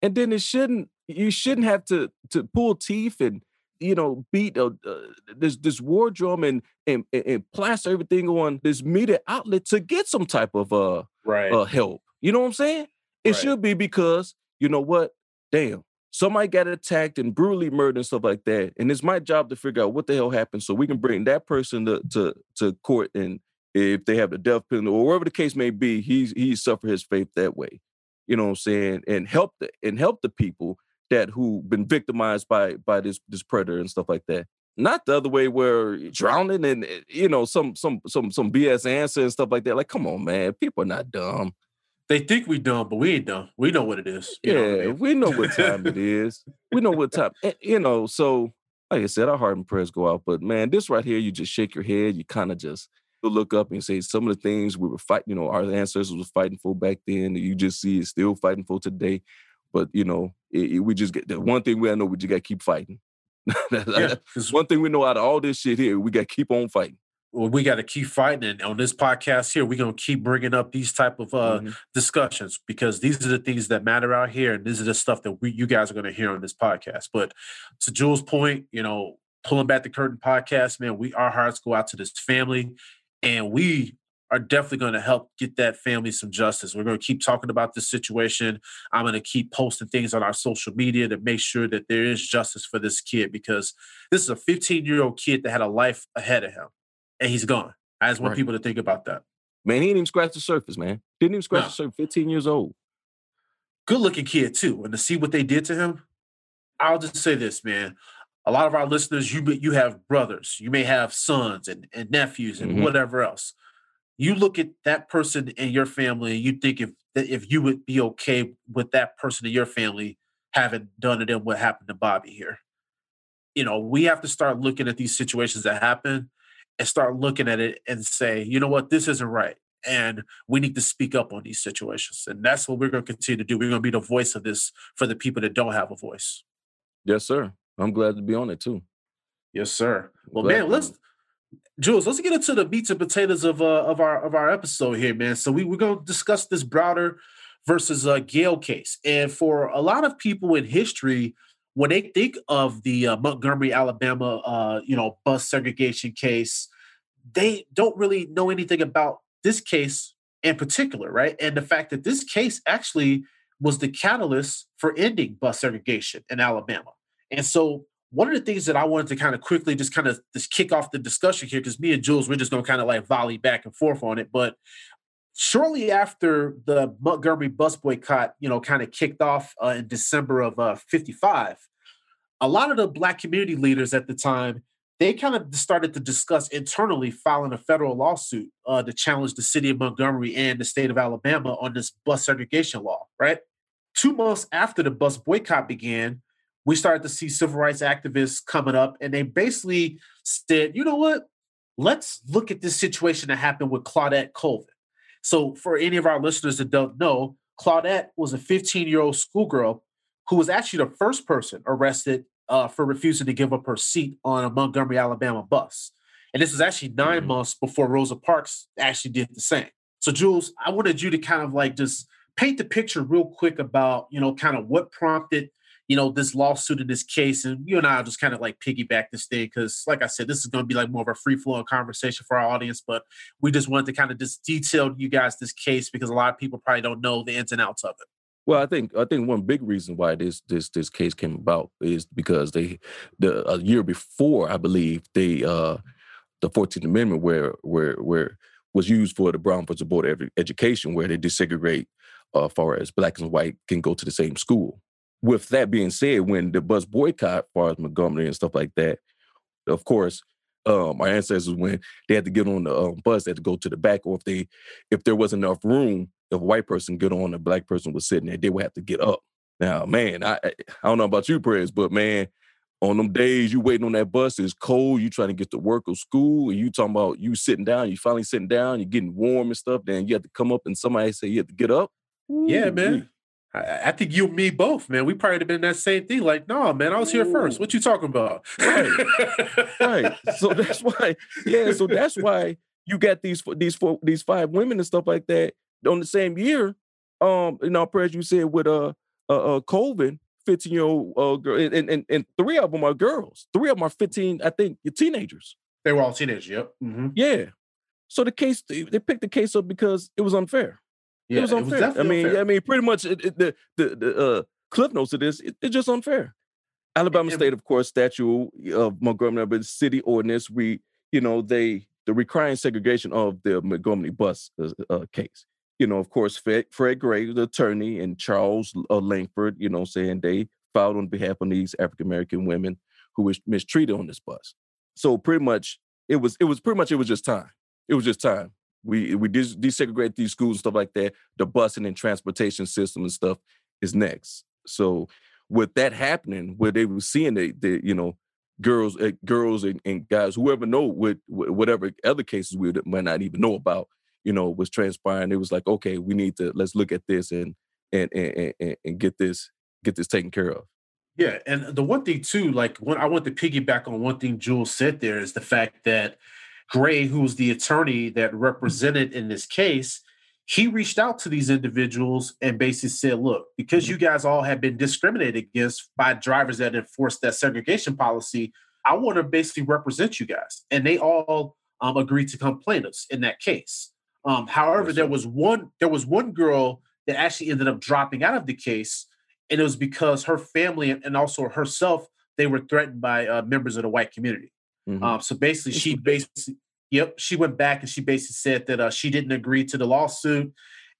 and then it shouldn't you shouldn't have to to pull teeth and you know beat uh, uh, this this war drum and, and and plaster everything on this media outlet to get some type of uh right uh, help. You know what I'm saying? It right. should be because you know what damn, somebody got attacked and brutally murdered and stuff like that. And it's my job to figure out what the hell happened so we can bring that person to to, to court and if they have the death penalty or whatever the case may be, he's he suffered his fate that way. You know what I'm saying? And help the and help the people that who been victimized by by this this predator and stuff like that. Not the other way where drowning and eh, you know some some some some BS answer and stuff like that. Like, come on, man, people are not dumb they think we dumb, but we ain't dumb. We know what it is. yeah, know I mean? we know what time it is. We know what time. And, you know, so like I said, our heart and prayers go out. But man, this right here, you just shake your head. You kind of just look up and say some of the things we were fighting. You know, our ancestors was fighting for back then. You just see it still fighting for today. But you know, it, it, we just get the one thing we know: we just got to keep fighting. Yeah, One thing we know out of all this shit here, we got to keep on fighting. well, we got to keep fighting, and on this podcast here, we're gonna keep bringing up these type of uh, Mhm. discussions because these are the things that matter out here, and this is the stuff that we you guys are gonna hear on this podcast. But to Jules' point, you know, pulling back the curtain podcast, man, we our hearts go out to this family, and we are definitely going to help get that family some justice. We're going to keep talking about this situation. I'm going to keep posting things on our social media to make sure that there is justice for this kid because this is a 15 year old kid that had a life ahead of him, and he's gone. I just want Right. people to think about that. Man, he didn't even scratch the surface, man. Didn't even scratch No. the surface. 15 years old. good looking kid too. And to see what they did to him, I'll just say this, man. A lot of our listeners, you you have brothers, you may have sons and, and nephews and Mhm. whatever else. You look at that person in your family, and you think if that if you would be okay with that person in your family having done to them what happened to Bobby here. You know, we have to start looking at these situations that happen and start looking at it and say, you know what, this isn't right. And we need to speak up on these situations. And that's what we're going to continue to do. We're going to be the voice of this for the people that don't have a voice. Yes, sir. I'm glad to be on it too. Yes, sir. Well, Glad man, let's. Jules, let's get into the meats and potatoes of uh, of our of our episode here, man. So we we're going to discuss this Browder versus uh, Gayle case, and for a lot of people in history, when they think of the uh, Montgomery, Alabama, uh, you know, bus segregation case, they don't really know anything about this case in particular, right? And the fact that this case actually was the catalyst for ending bus segregation in Alabama. And so one of the things that I wanted to kind of quickly just kind of just kick off the discussion here, because me and Jules, we're just going to kind of like volley back and forth on it. But shortly after the Montgomery bus boycott, you know, kind of kicked off uh, in December of uh, 55, a lot of the black community leaders at the time, they kind of started to discuss internally filing a federal lawsuit uh, to challenge the city of Montgomery and the state of Alabama on this bus segregation law, right? Two months after the bus boycott began, we started to see civil rights activists coming up and they basically said, you know what? Let's look at this situation that happened with Claudette Colvin. So, for any of our listeners that don't know, Claudette was a 15 year old schoolgirl who was actually the first person arrested uh, for refusing to give up her seat on a Montgomery, Alabama bus. And this was actually 9 Mhm. months before Rosa Parks actually did the same. So, Jules, I wanted you to kind of like just paint the picture real quick about, you know, kind of what prompted, you know, this lawsuit in this case. And you and I just kind of like piggyback this thing because, like I said, this is going to be like more of a free flowing conversation for our audience. But we just wanted to kind of just detail you guys this case because a lot of people probably don't know the ins and outs of it. Well, I think I think one big reason why this this this case came about is because they the a year before I believe they uh the Fourteenth Amendment where where where was used for the Brown versus Board of Education where they desegregate uh far as blacks and white can go to the same school. With that being said, when the bus boycott, far as Montgomery and stuff like that, of course, um, our ancestors when they had to get on the um, bus, they had to go to the back, or if they if there wasn't enough room, if a white person get on, a black person was sitting there, they would have to get up. Now, man, I I don't know about you, prayers, but man, on them days you waiting on that bus, it's cold, you trying to get to work or school, and you talking about you sitting down, you finally sitting down, you're getting warm and stuff, then you have to come up and somebody say you have to get up. Yeah, Ooh-wee. man. I, I think you and me both, man. We probably have been that same thing. Like, no, man, I was here first. What you talking about? right. So that's why, yeah. So that's why you got these these four these five women and stuff like that on the same year. Um, you know, as you said with uh uh, uh Colvin, fifteen year old uh girl, and, and and three of them are girls. Three of them are fifteen. I think teenagers. They were all teenagers. Yep. hmm Yeah. So the case they picked the case up because it was unfair. Yeah, it was unfair. I mean, unfair. I mean, pretty much it, it- the the the uh, cliff notes of this. It, it's just unfair. Alabama State, of course, statute of Montgomery, but city ordinance. We, you know, they the requiring segregation of the Montgomery bus uh, uh, case. You know, of course, Fred, Fred Gray, the attorney, and Charles uh, Langford. You know, saying they filed on behalf of these African American women who was mistreated on this bus. So pretty much, it was it was pretty much it was just time. It was just time. We we des- desegregate these schools and stuff like that. The busing and transportation system and stuff is next. So with that happening, where they were seeing the, the you know girls uh, girls and, and guys whoever know what whatever other cases we might not even know about you know was transpiring. It was like okay, we need to let's look at this and and and and, and get this get this taken care of. Yeah, and the one thing too, like when I want to piggyback on one thing Jules said there is the fact that Gray, who was the attorney that represented in this case, he reached out to these individuals and basically said, look, because you guys all have been discriminated against by drivers that enforce that segregation policy, I want to basically represent you guys. And they all um, agreed to come plaintiffs in that case. Um, however, there was one there was one girl that actually ended up dropping out of the case, and it was because her family and also herself they were threatened by uh, members of the white community. Mm-hmm. Um, so basically, she basically Yep, she went back and she basically said that uh, she didn't agree to the lawsuit,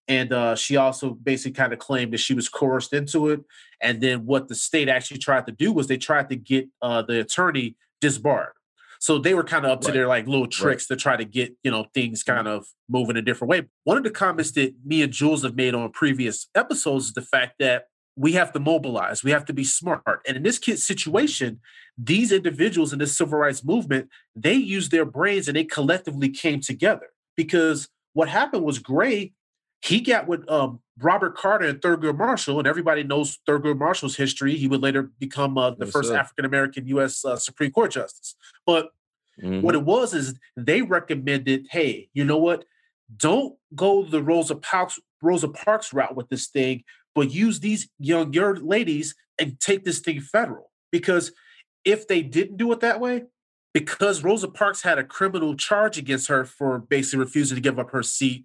and uh, she also basically kind of claimed that she was coerced into it. And then what the state actually tried to do was they tried to get uh, the attorney disbarred. So they were kind of up to right. their like little tricks right. to try to get you know things kind of moving a different way. One of the comments that me and Jules have made on previous episodes is the fact that we have to mobilize, we have to be smart. And in this kid's situation, these individuals in this civil rights movement, they used their brains and they collectively came together. Because what happened was Gray, he got with um, Robert Carter and Thurgood Marshall, and everybody knows Thurgood Marshall's history. He would later become uh, the yes, first African American U.S. Uh, Supreme Court justice. But mm-hmm. what it was is they recommended, hey, you know what? Don't go the Rosa Parks Rosa Parks route with this thing but use these young your ladies and take this thing federal. Because if they didn't do it that way, because Rosa Parks had a criminal charge against her for basically refusing to give up her seat,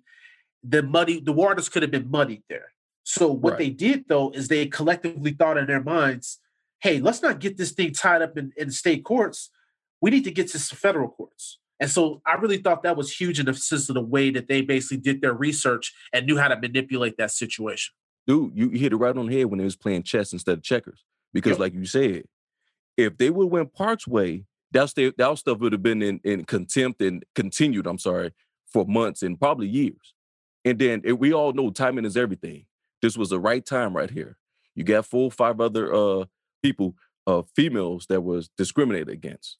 the muddy the waters could have been muddied there. So what right. they did though is they collectively thought in their minds, hey, let's not get this thing tied up in, in state courts. We need to get this to federal courts. And so I really thought that was huge in the sense of the way that they basically did their research and knew how to manipulate that situation dude, you hit it right on the head when they was playing chess instead of checkers. Because, yep. like you said, if they would went Parks way, that stuff, that stuff would have been in, in contempt and continued. I'm sorry for months and probably years. And then it, we all know timing is everything. This was the right time right here. You got four, five other uh, people, uh, females that was discriminated against.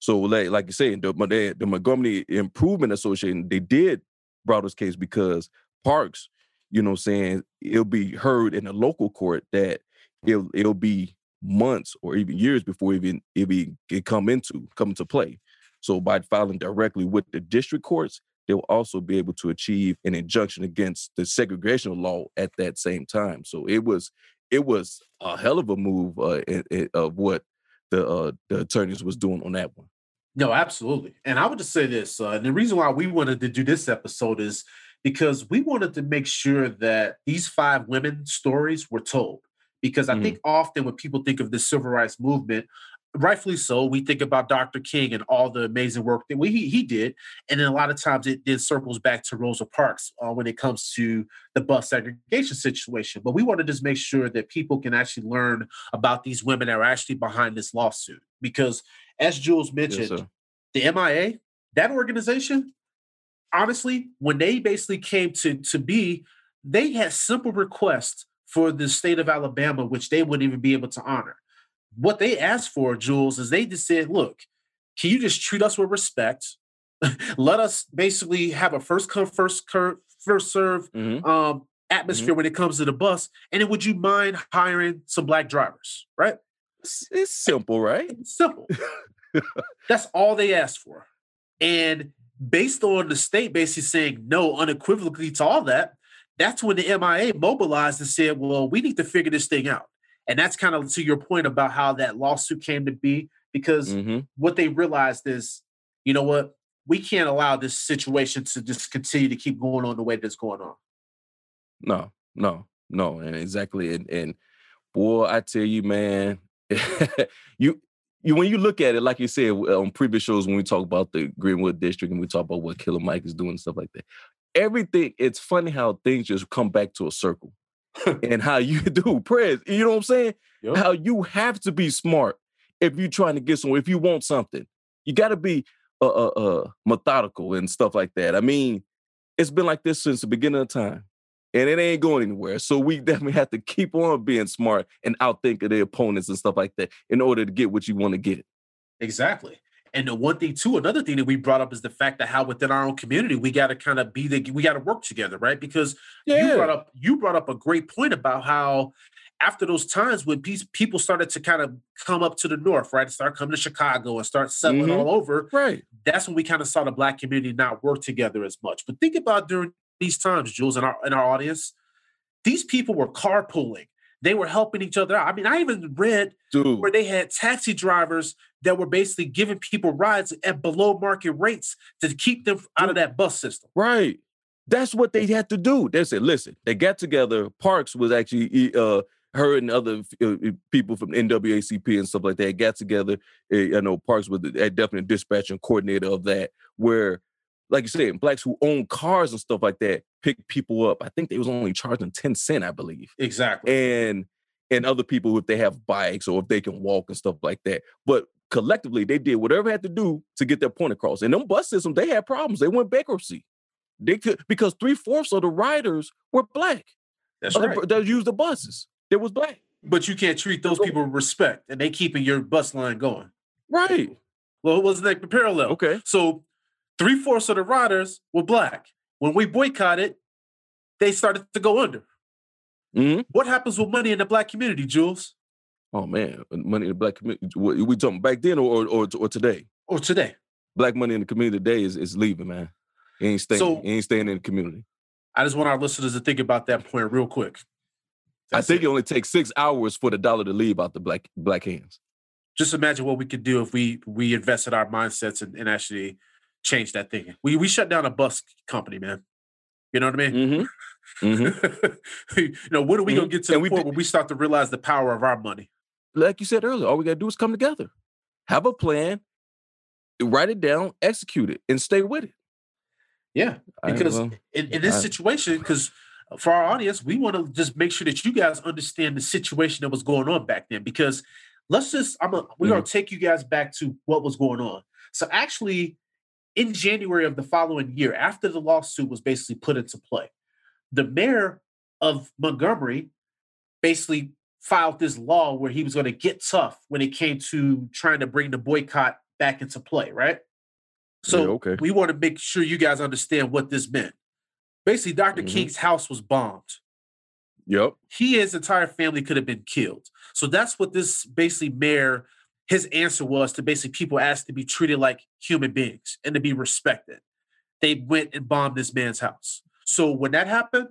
So, like, like you said, the, the Montgomery Improvement Association, they did brought this case because Parks you know saying, it'll be heard in a local court that it'll it'll be months or even years before even it be it come into come into play. So by filing directly with the district courts, they'll also be able to achieve an injunction against the segregational law at that same time. So it was it was a hell of a move uh, in, in, of what the uh, the attorneys was doing on that one. No, absolutely. And I would just say this: uh, the reason why we wanted to do this episode is because we wanted to make sure that these five women stories were told. Because I mm think often when people think of the civil rights movement, rightfully so, we think about Dr. King and all the amazing work that we, he, he did. And then a lot of times it, it circles back to Rosa Parks uh, when it comes to the bus segregation situation. But we want to just make sure that people can actually learn about these women that are actually behind this lawsuit. Because as Jules mentioned, yes, the MIA, that organization, honestly, when they basically came to to be, they had simple requests for the state of Alabama, which they wouldn't even be able to honor. What they asked for, Jules, is they just said, look, can you just treat us with respect? Let us basically have a first come, first curve, first serve mm-hmm. um, atmosphere mm-hmm. when it comes to the bus. And then would you mind hiring some black drivers? Right? It's simple, right? It's simple. That's all they asked for. And based on the state basically saying no unequivocally to all that, that's when the MIA mobilized and said, well, we need to figure this thing out. And that's kind of to your point about how that lawsuit came to be, because mm-hmm. what they realized is, you know what, we can't allow this situation to just continue to keep going on the way that's going on. No, no, no, and exactly, and, and boy, I tell you, man, you you when you look at it, like you said on previous shows when we talk about the Greenwood District and we talk about what Killer Mike is doing and stuff like that, everything. It's funny how things just come back to a circle, and how you do press. You know what I'm saying? Yep. How you have to be smart if you're trying to get somewhere. If you want something, you got to be uh, uh, uh, methodical and stuff like that. I mean, it's been like this since the beginning of time and it ain't going anywhere. So we definitely have to keep on being smart and outthink of the opponents and stuff like that in order to get what you want to get. Exactly. And the one thing too, another thing that we brought up is the fact that how within our own community we got to kind of be the we got to work together, right? Because yeah. you brought up you brought up a great point about how after those times when pe- people started to kind of come up to the north, right, start coming to Chicago and start settling Mhm. all over, Right. that's when we kind of saw the black community not work together as much. But think about during these times, Jules, in our in our audience, these people were carpooling. They were helping each other out. I mean, I even read Dude. where they had taxi drivers that were basically giving people rides at below market rates to keep them out of that bus system. Right. That's what they had to do. They said, listen, they got together. Parks was actually uh her and other uh, people from NAACP and stuff like that got together. Uh, I know Parks was the uh, definitely dispatching coordinator of that, where, like you said, blacks who own cars and stuff like that pick people up. I think they was only charging 10 cent, I believe. Exactly. and and other people if they have bikes or if they can walk and stuff like that. But collectively, they did whatever they had to do to get their point across. And them bus systems, they had problems. They went bankruptcy. They could because three fourths of the riders were black. That's Other right. That used the buses. They was black. But you can't treat those people with respect, and they keeping your bus line going. Right. Well, it wasn't like the parallel. Okay. So three fourths of the riders were black. When we boycotted, they started to go under. hmm What happens with money in the black community, Jules, Oh man, money in the black community. We talking back then or, or or today? or today? Black money in the community today is, is leaving, man. It ain't staying. So- it ain't staying in the community. I just want our listeners to think about that point real quick. I think it. it only takes six hours for the dollar to leave out the black black hands. just imagine what we could do if we we invested our mindsets and, and actually change that thing. We we shut down a bus company, man. You know what I mean? Mm-hmm. Mm-hmm. you know, when are we gonna Mhm. get to And the we point where we start to realize the power of our money? like you said earlier, all we gotta do is come together, have a plan, write it down, execute it, and stay with it. Yeah, because in, in this I- situation, because for our audience, we want to just make sure that you guys understand the situation that was going on back then. Because let's just, I'm a, we're gonna take you guys back to what was going on. So actually, in January of the following year, after the lawsuit was basically put into play, the mayor of Montgomery basically filed this law where he was going to get tough when it came to trying to bring the boycott back into play, right? So Yeah, okay. we want to make sure you guys understand what this meant. Basically, doctor Mhm. King's house was bombed. Yep. He and his entire family could have been killed. So that's what this basically mayor, his answer was to basically people asked to be treated like human beings and to be respected. They went and bombed this man's house. So when that happened,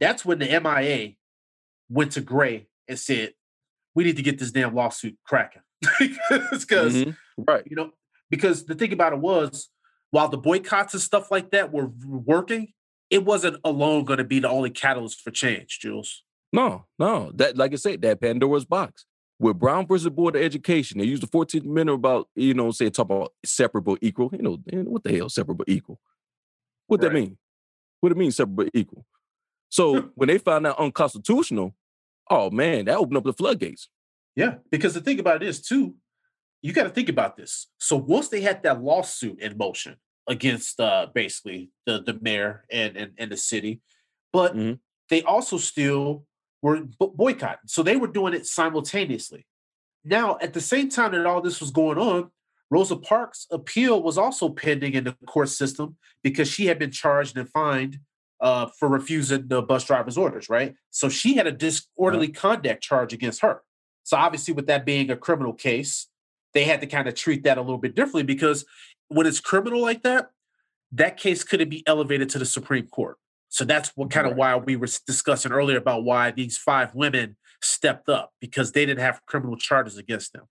that's when the MIA went to Gray and said, "We need to get this damn lawsuit cracking." because Mhm. Right. you know, because the thing about it was, while the boycotts and stuff like that were working, it wasn't alone going to be the only catalyst for change, Jules. No, no. That like I said, that Pandora's box. With Brown versus Board of Education, they used the 14th Amendment about, you know, say talk about separate but equal. You know, what the hell, separate but equal? What that mean? What it mean, separate but equal? So when they found out unconstitutional, oh man, that opened up the floodgates. Yeah, because the thing about it is too, you got to think about this. So once they had that lawsuit in motion against uh basically the the mayor and and, and the city, but Mhm. they also still were bo- boycotting. So they were doing it simultaneously. Now, at the same time that all this was going on, Rosa Parks' appeal was also pending in the court system because she had been charged and fined uh, for refusing the bus driver's orders, right? So she had a disorderly conduct charge against her. So obviously, with that being a criminal case, they had to kind of treat that a little bit differently because when it's criminal like that, that case couldn't be elevated to the Supreme Court. So that's what kind of why we were discussing earlier about why these five women stepped up because they didn't have criminal charges against them,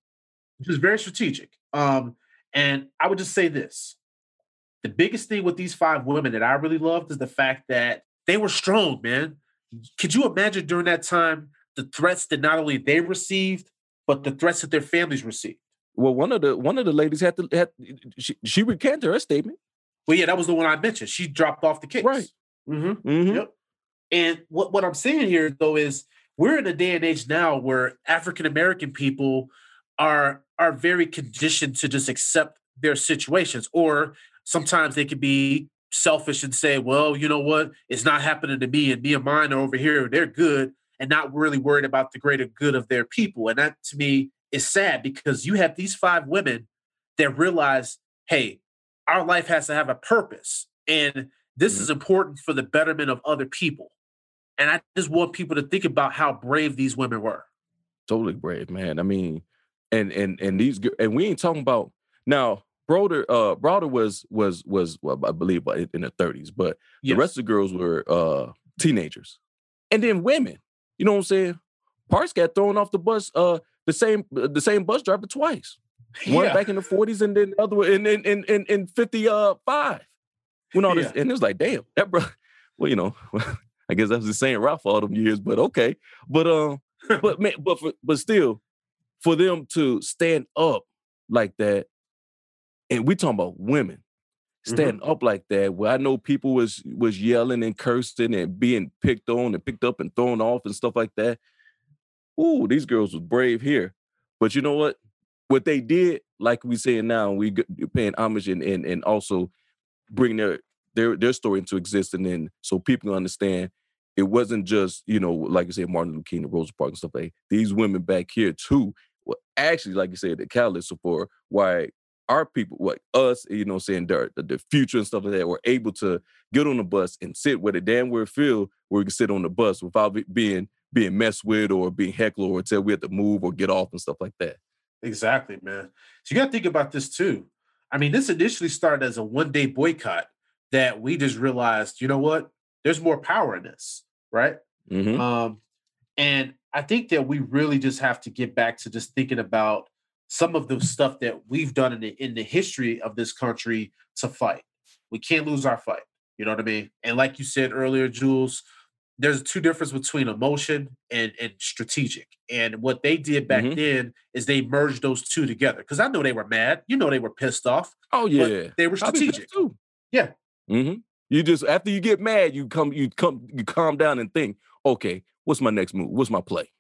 which is very strategic. Um, and I would just say this the biggest thing with these five women that I really loved is the fact that they were strong, man. Could you imagine during that time the threats that not only they received, but the threats that their families received? Well, one of the one of the ladies had to had she, she recanted her statement. Well, yeah, that was the one I mentioned. She dropped off the case. Right. Mm-hmm. Mhm. Yep. And what, what I'm saying here, though, is we're in a day and age now where African American people are are very conditioned to just accept their situations, or sometimes they can be selfish and say, "Well, you know what? It's not happening to me, and me and mine are over here. They're good." And not really worried about the greater good of their people. And that to me is sad because you have these five women that realize, hey, our life has to have a purpose. And this Mhm. is important for the betterment of other people. And I just want people to think about how brave these women were. Totally brave, man. I mean, and and and these and we ain't talking about now. Broder, uh, Browder was was was well, I believe in the 30s, but yes. the rest of the girls were uh teenagers, and then women. You know what I'm saying? Parks got thrown off the bus. Uh, the same the same bus driver twice. One yeah. back in the 40s, and then the other one in in in in, in 55. When all this, yeah. and it was like, damn, that bro. Well, you know, I guess that was the same route for all them years, but okay. But um, but man, but for, but still, for them to stand up like that, and we talking about women standing mm-hmm. up like that, where I know people was was yelling and cursing and being picked on and picked up and thrown off and stuff like that. Ooh, these girls was brave here. But you know what? What they did, like we saying now, we paying homage and, and and also bring their their their story into existence, and so people can understand it wasn't just you know like you said Martin Luther King and Rosa Parks and stuff like these women back here too. Well, actually, like you said, the catalyst for why our people, what us, you know, saying the, the future and stuff like that, were able to get on the bus and sit where the damn where feel where we can sit on the bus without being being messed with or being heckled or tell we have to move or get off and stuff like that. Exactly, man. So you got to think about this too. I mean, this initially started as a one day boycott that we just realized, you know what? There's more power in this, right? Mm-hmm. Um, and I think that we really just have to get back to just thinking about some of the stuff that we've done in the in the history of this country to fight. We can't lose our fight. You know what I mean? And like you said earlier, Jules, there's two difference between emotion and, and strategic. And what they did back mm-hmm. then is they merged those two together. Because I know they were mad. You know they were pissed off. Oh yeah, they were strategic. Too. Yeah. Mm-hmm. You just after you get mad, you come, you come, you calm down and think, okay, what's my next move? What's my play?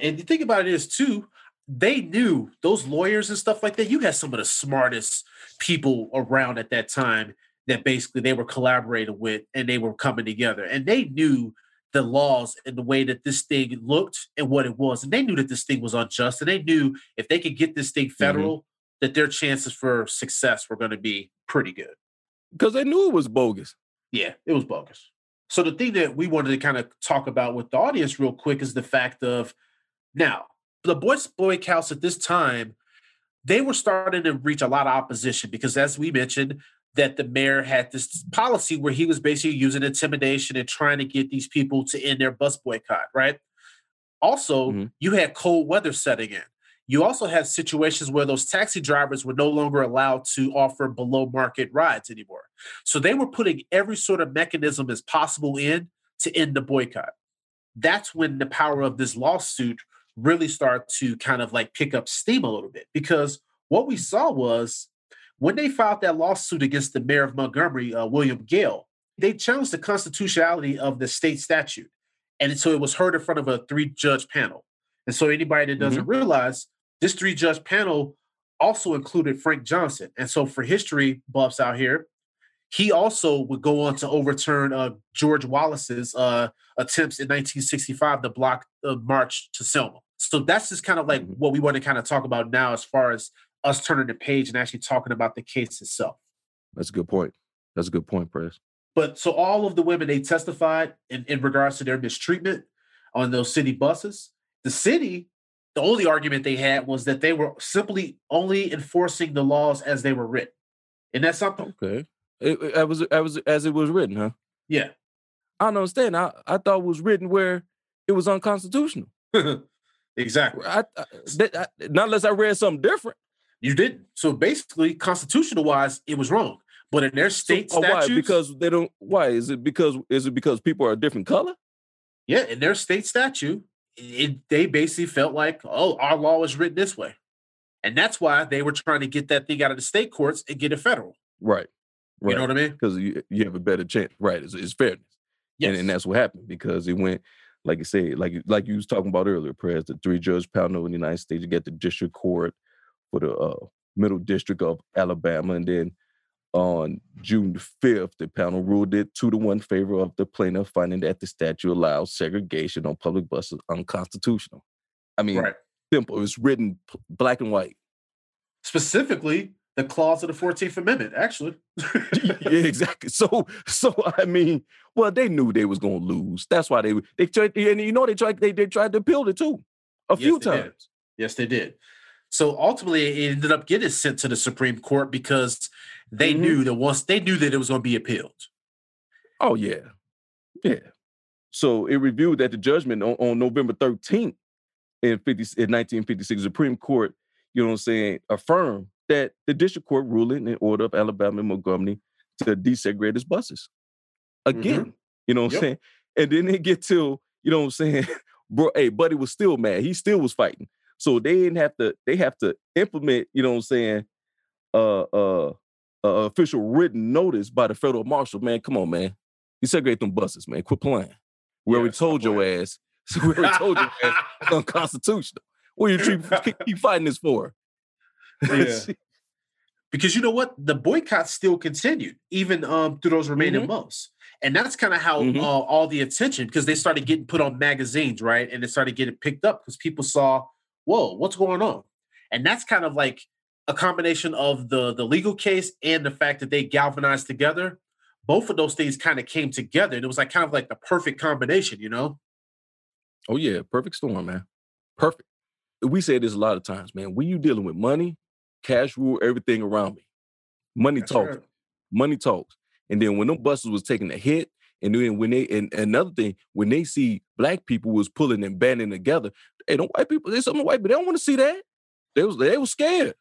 And the thing about it is too, they knew those lawyers and stuff like that. You had some of the smartest people around at that time that basically they were collaborating with and they were coming together. And they knew the laws and the way that this thing looked and what it was. And they knew that this thing was unjust. And they knew if they could get this thing mm-hmm. federal, mm-hmm. that their chances for success were going to be pretty good. Because they knew it was bogus. Yeah, it was bogus. So the thing that we wanted to kind of talk about with the audience real quick is the fact of now the boycotts at this time, they were starting to reach a lot of opposition because, as we mentioned, that the mayor had this policy where he was basically using intimidation and trying to get these people to end their bus boycott, right? Also, mm-hmm. you had cold weather setting in. You also had situations where those taxi drivers were no longer allowed to offer below market rides anymore. So they were putting every sort of mechanism as possible in to end the boycott. That's when the power of this lawsuit really started to kind of like pick up steam a little bit because what we saw was when they filed that lawsuit against the mayor of Montgomery, uh, William Gayle, they challenged the constitutionality of the state statute. And so it was heard in front of a three judge panel. And so anybody that doesn't mm-hmm. realize, this three judge panel also included Frank Johnson. And so for history buffs out here, he also would go on to overturn uh, George Wallace's uh, attempts in 1965 to block the march to Selma. So that's just kind of like mm-hmm. what we want to kind of talk about now as far as us turning the page and actually talking about the case itself. That's a good point. That's a good point, Prez. But so all of the women they testified in, in regards to their mistreatment on those city buses. The city, the only argument they had was that they were simply only enforcing the laws as they were written. And that's something. Okay. It, it, was it was as it was written, huh? Yeah. I don't understand. I, I thought it was written where it was unconstitutional. exactly. I, I, I, not unless I read something different. You didn't. So basically, constitutional wise, it was wrong. But in their state uh, so, statutes, why? because they don't. Why is it because is it because people are a different color? Yeah, in their state statute, it, they basically felt like, oh, our law was written this way, and that's why they were trying to get that thing out of the state courts and get it federal. Right. right. You know what I mean? Because you, you have a better chance. Right. It's, it's fairness. Yes. And, and that's what happened because it went like you said, like like you was talking about earlier, Prez, the three judge panel in the United States, you get the district court, for the uh, Middle District of Alabama. And then on June 5th, the panel ruled it two to one favor of the plaintiff, finding that the statute allows segregation on public buses unconstitutional. I mean, right. simple. It was written black and white. Specifically, the clause of the Fourteenth Amendment, actually. yeah, exactly. So, so I mean, well, they knew they was gonna lose. That's why they they tried, and you know they tried they they tried to appeal it too, a Yes, few they did. times. Yes, they did. So ultimately, it ended up getting sent to the Supreme Court because they Mhm. knew that once they knew that it was going to be appealed. Oh yeah, yeah. So it reviewed that the judgment on, on November thirteenth in fifty in nineteen fifty six, Supreme Court, you know what I'm saying, affirmed that the district court ruling in order of Alabama and Montgomery to desegregate its buses again. You know what Yep. I'm saying? And then they get to, you know what I'm saying, bro. Hey, Buddy was still mad. He still was fighting. So they didn't have to, they have to implement, you know what I'm saying, uh uh uh official written notice by the federal marshal. Man, come on, man. You segregate them buses, man. Quit playing. We Yeah, already stop told your playing. ass. we already told your ass it's unconstitutional. What are you keep, fighting this for? Yeah. because you know what the boycott still continued even um through those remaining Mhm. months and that's kind of how Mhm. uh, all the attention because they started getting put on magazines right and it started getting picked up because people saw whoa what's going on and that's kind of like a combination of the the legal case and the fact that they galvanized together both of those things kind of came together and it was like kind of like the perfect combination you know Oh yeah, perfect storm, man. Perfect. We say this a lot of times, man. When you dealing with money, cash rule everything around me. Money That's talks. right. Money talks. And then when them buses was taking a hit, and then when they and another thing, when they see black people was pulling and banding together, hey, don't white people, there's some white but they don't want to see that. They was they was scared.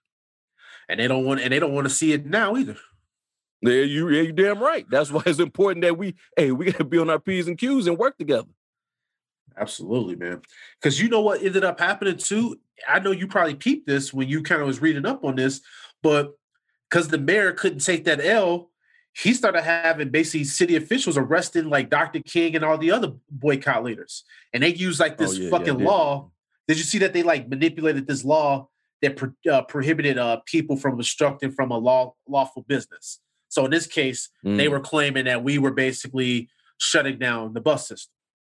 and they don't want and they don't want to see it now either Yeah, you yeah, you damn right. That's why it's important that we hey, we gotta be on our P's and Q's and work together. Absolutely, man. Because you know what ended up happening too. I know you probably peeped this when you kind of was reading up on this, but because the mayor couldn't take that L, he started having basically city officials arresting like Dr. King and all the other boycott leaders, and they used like Oh, this yeah, yeah, fucking did. law. Did you see that they like manipulated this law that pro- uh, prohibited uh, people from obstructing from a law lawful business? So in this case, they Mm. were claiming that we were basically shutting down the bus system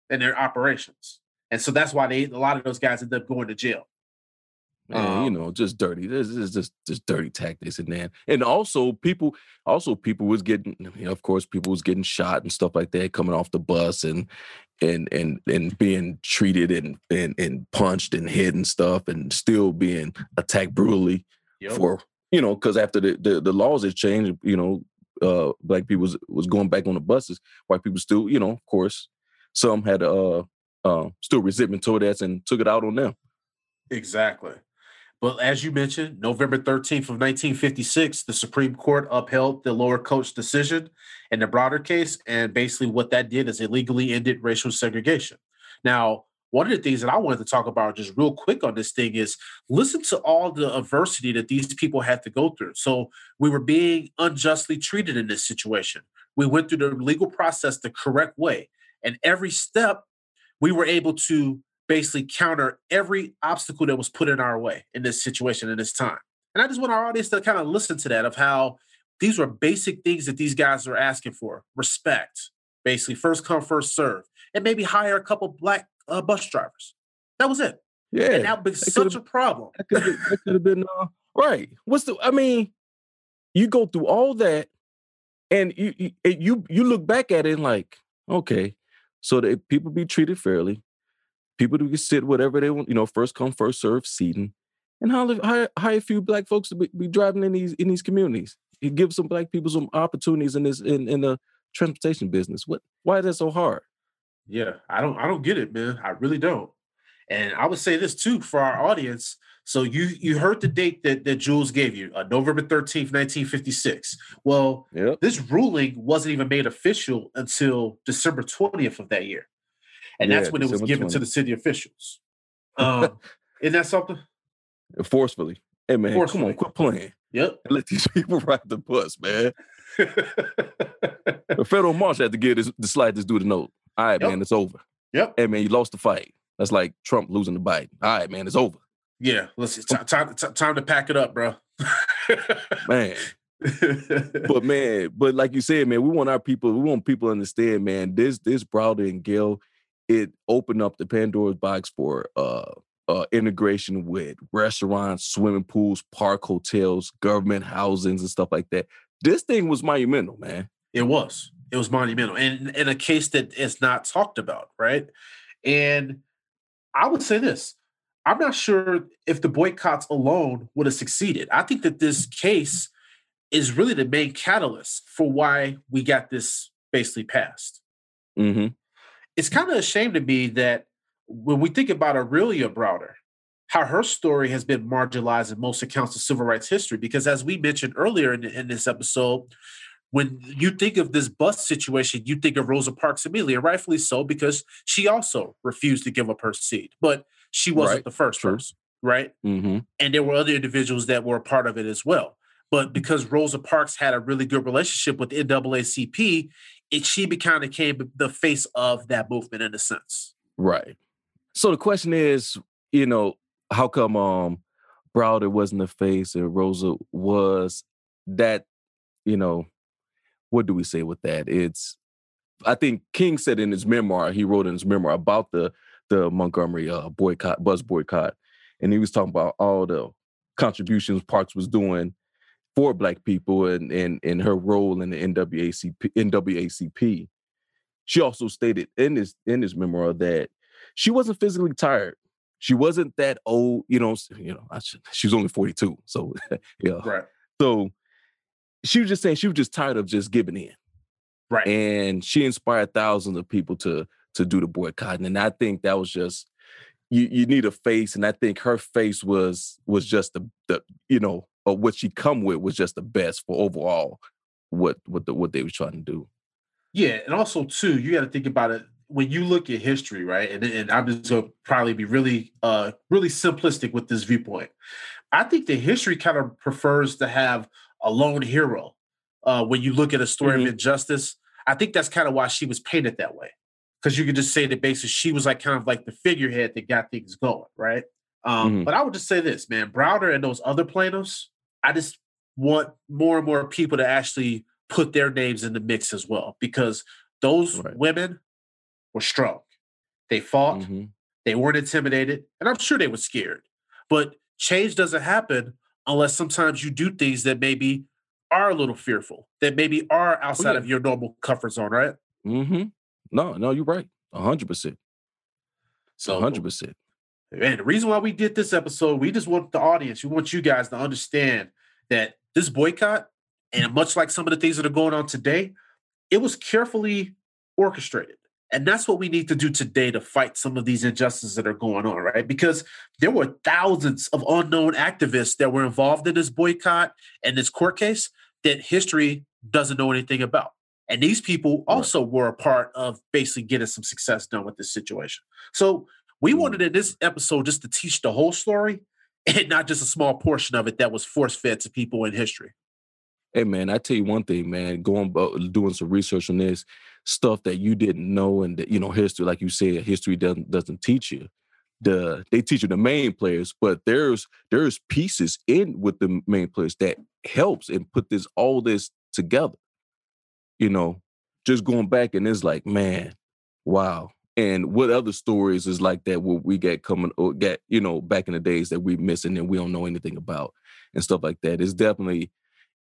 and their operations. And so that's why they a lot of those guys ended up going to jail. Man, you Um, know, just dirty. This is just just dirty tactics and then and also people also people was getting you know, of course people was getting shot and stuff like that coming off the bus and and and and being treated and and and punched and hit and stuff and still being attacked brutally Yep. for you know because after the, the the laws had changed you know uh black people was, was going back on the buses white people still you know of course some had uh uh still resentment toward that and took it out on them Exactly. But as you mentioned, November 13th of 1956, the Supreme Court upheld the lower court's decision in the Browder case. And basically what that did is it legally ended racial segregation. Now, one of the things that I wanted to talk about just real quick on this thing is listen to all the adversity that these people had to go through. So we were being unjustly treated in this situation. We went through the legal process the correct way. And every step we were able to basically counter every obstacle that was put in our way in this situation in this time. And I just want our audience to kind of listen to that of how these were basic things that these guys are asking for respect, basically first come, first serve, and maybe hire a couple black uh, bus drivers. That was it. yeah and that was such a problem. That could have that could have been uh, right. What's the? I mean, you go through all that, and you you you, you look back at it and like, okay, so that people be treated fairly, people do can sit whatever they want, you know, first come first serve seating, and hire hire, hire a few black folks to be, be driving in these in these communities. It gives some black people some opportunities in this in in the transportation business. What? Why is that so hard? Yeah, I don't I don't get it, man. I really don't. And I would say this too for our audience. So you you heard the date that, that Jules gave you, uh, November 13th, 1956. Well, Yep. this ruling wasn't even made official until December 20th of that year. And that's Yeah, when it was given to the city officials. Um, isn't that something? Forcefully. Hey man, come on, quit playing. Yep. Let these people ride the bus, man. The federal marshal had to give this the slightest do the note. All right, Yep. man, it's over. yep. Hey man, you lost the fight. That's like Trump losing the Biden. All right, man, it's over. Yeah. Let's. Ti- time, ti- time to pack it up, bro. Man. But man, but like you said, man, we want our people, we want people to understand, man. This this Browder and Gayle, it opened up the Pandora's box for uh uh, integration with restaurants, swimming pools, park hotels, government housings, and stuff like that. This thing was monumental, man. It was. It was monumental, and in a case that is not talked about, right? And I would say this: I'm not sure if the boycotts alone would have succeeded. I think that this case is really the main catalyst for why we got this basically passed. Mm-hmm. It's kind of a shame to me that when we think about Aurelia Browder, how her story has been marginalized in most accounts of civil rights history. Because as we mentioned earlier in, in this episode, when you think of this bus situation, you think of Rosa Parks immediately, and rightfully so, because she also refused to give up her seat. But she wasn't Right. the first True. person, right? Mm-hmm. And there were other individuals that were a part of it as well. But because Rosa Parks had a really good relationship with NAACP, it she kind of became the face of that movement in a sense. Right. So the question is, you know, how come um Browder wasn't the face and Rosa was that, you know, what do we say with that? It's I think King said in his memoir, he wrote in his memoir about the the Montgomery uh boycott, bus boycott, and he was talking about all the contributions Parks was doing for black people and and, and her role in the NAACP NAACP. She also stated in this in this memoir that she wasn't physically tired. She wasn't that old, you know. You know, I should, she was only forty two, so yeah. Right. So she was just saying she was just tired of just giving in, Right. and she inspired thousands of people to to do the boycotting. And I think that was just you. You need a face, and I think her face was was just the the you know or what she come with was just the best for overall what what the what they were trying to do. Yeah, and also too, you got to think about it when you look at history, right? And, and I'm just gonna probably be really, uh, really simplistic with this viewpoint. I think the history kind of prefers to have a lone hero. Uh, when you look at a story Mhm. of injustice, I think that's kind of why she was painted that way. Because you could just say that basically she was like kind of like the figurehead that got things going, right? Um, Mhm. But I would just say this, man, Browder and those other plaintiffs, I just want more and more people to actually put their names in the mix as well because those Right. women were strong. They fought, Mhm. they weren't intimidated, and I'm sure they were scared. But change doesn't happen unless sometimes you do things that maybe are a little fearful, that maybe are outside yeah. of your normal comfort zone, right? Mm-hmm. No, no, you're right. A hundred percent. So hundred percent. And the reason why we did this episode, we just want the audience, we want you guys to understand that this boycott, and much like some of the things that are going on today, it was carefully orchestrated. And that's what we need to do today to fight some of these injustices that are going on, right? Because there were thousands of unknown activists that were involved in this boycott and this court case that history doesn't know anything about. And these people Right. also were a part of basically getting some success done with this situation. So we Mm. wanted in this episode just to teach the whole story and not just a small portion of it that was force fed to people in history. Hey man, I tell you one thing, man. Going about doing some research on this stuff that you didn't know, and that, you know, history, like you said, history doesn't doesn't teach you. The they teach you the main players, but there's there's pieces in with the main players that helps and put this all this together. You know, just going back and it's like, man, wow. And what other stories is like that? What we get coming or get, you know, back in the days that we missing and we don't know anything about and stuff like that. It's definitely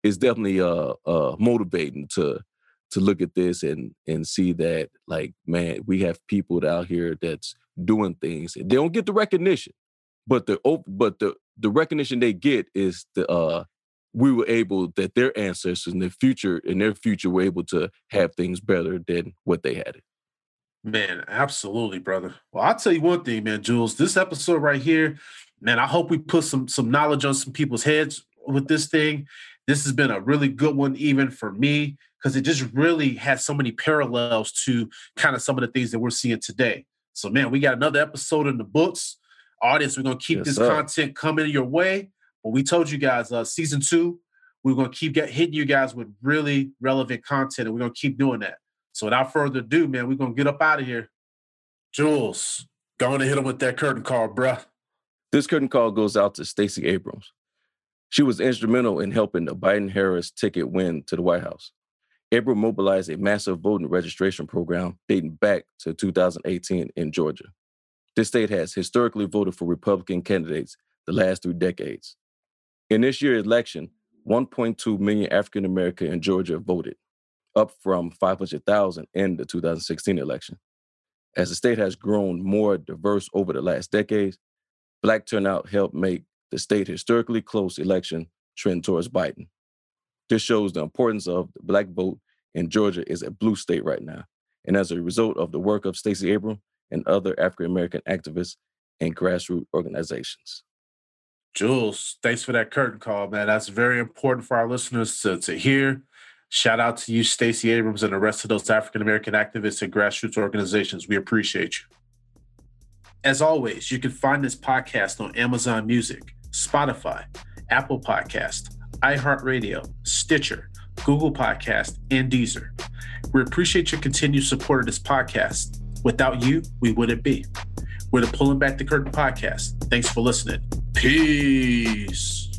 it's definitely uh uh motivating to to look at this and and see that like man we have people out here that's doing things they don't get the recognition but the but the the recognition they get is the uh we were able that their ancestors in their future in their future were able to have things better than what they had it Man, absolutely, brother. Well, I'll tell you one thing, man, Jules. This episode right here, man, I hope we put some some knowledge on some people's heads with this thing. This has been a really good one, even for me, because it just really has so many parallels to kind of some of the things that we're seeing today. So, man, we got another episode in the books. Audience, we're gonna keep Yes, this sir. content coming your way. But we told you guys, uh, season two, we're gonna keep get, hitting you guys with really relevant content, and we're gonna keep doing that. So without further ado, man, we're gonna get up out of here. Jules, going to hit him with that curtain call, bruh. this curtain call goes out to Stacey Abrams she was instrumental in helping the Biden Harris ticket win to the White House. Abrams mobilized a massive voting registration program dating back to 2018 in Georgia. This state has historically voted for Republican candidates the last three decades. In this year's election, 1.2 million African Americans in Georgia voted, up from 500,000 in the 2016 election. As the state has grown more diverse over the last decades, black turnout helped make the state historically close election trend towards Biden. This shows the importance of the black vote in Georgia is a blue state right now. And as a result of the work of Stacey Abrams and other African American activists and grassroots organizations. Jules, thanks for that curtain call, man. That's very important for our listeners to, to hear. Shout out to you, Stacey Abrams, and the rest of those African American activists and grassroots organizations. We appreciate you. As always, you can find this podcast on Amazon Music, Spotify, Apple Podcast, iHeartRadio, Stitcher, Google Podcast, and Deezer. We appreciate your continued support of this podcast. Without you, we wouldn't be. We're the Pulling Back the Curtain podcast. Thanks for listening. Peace.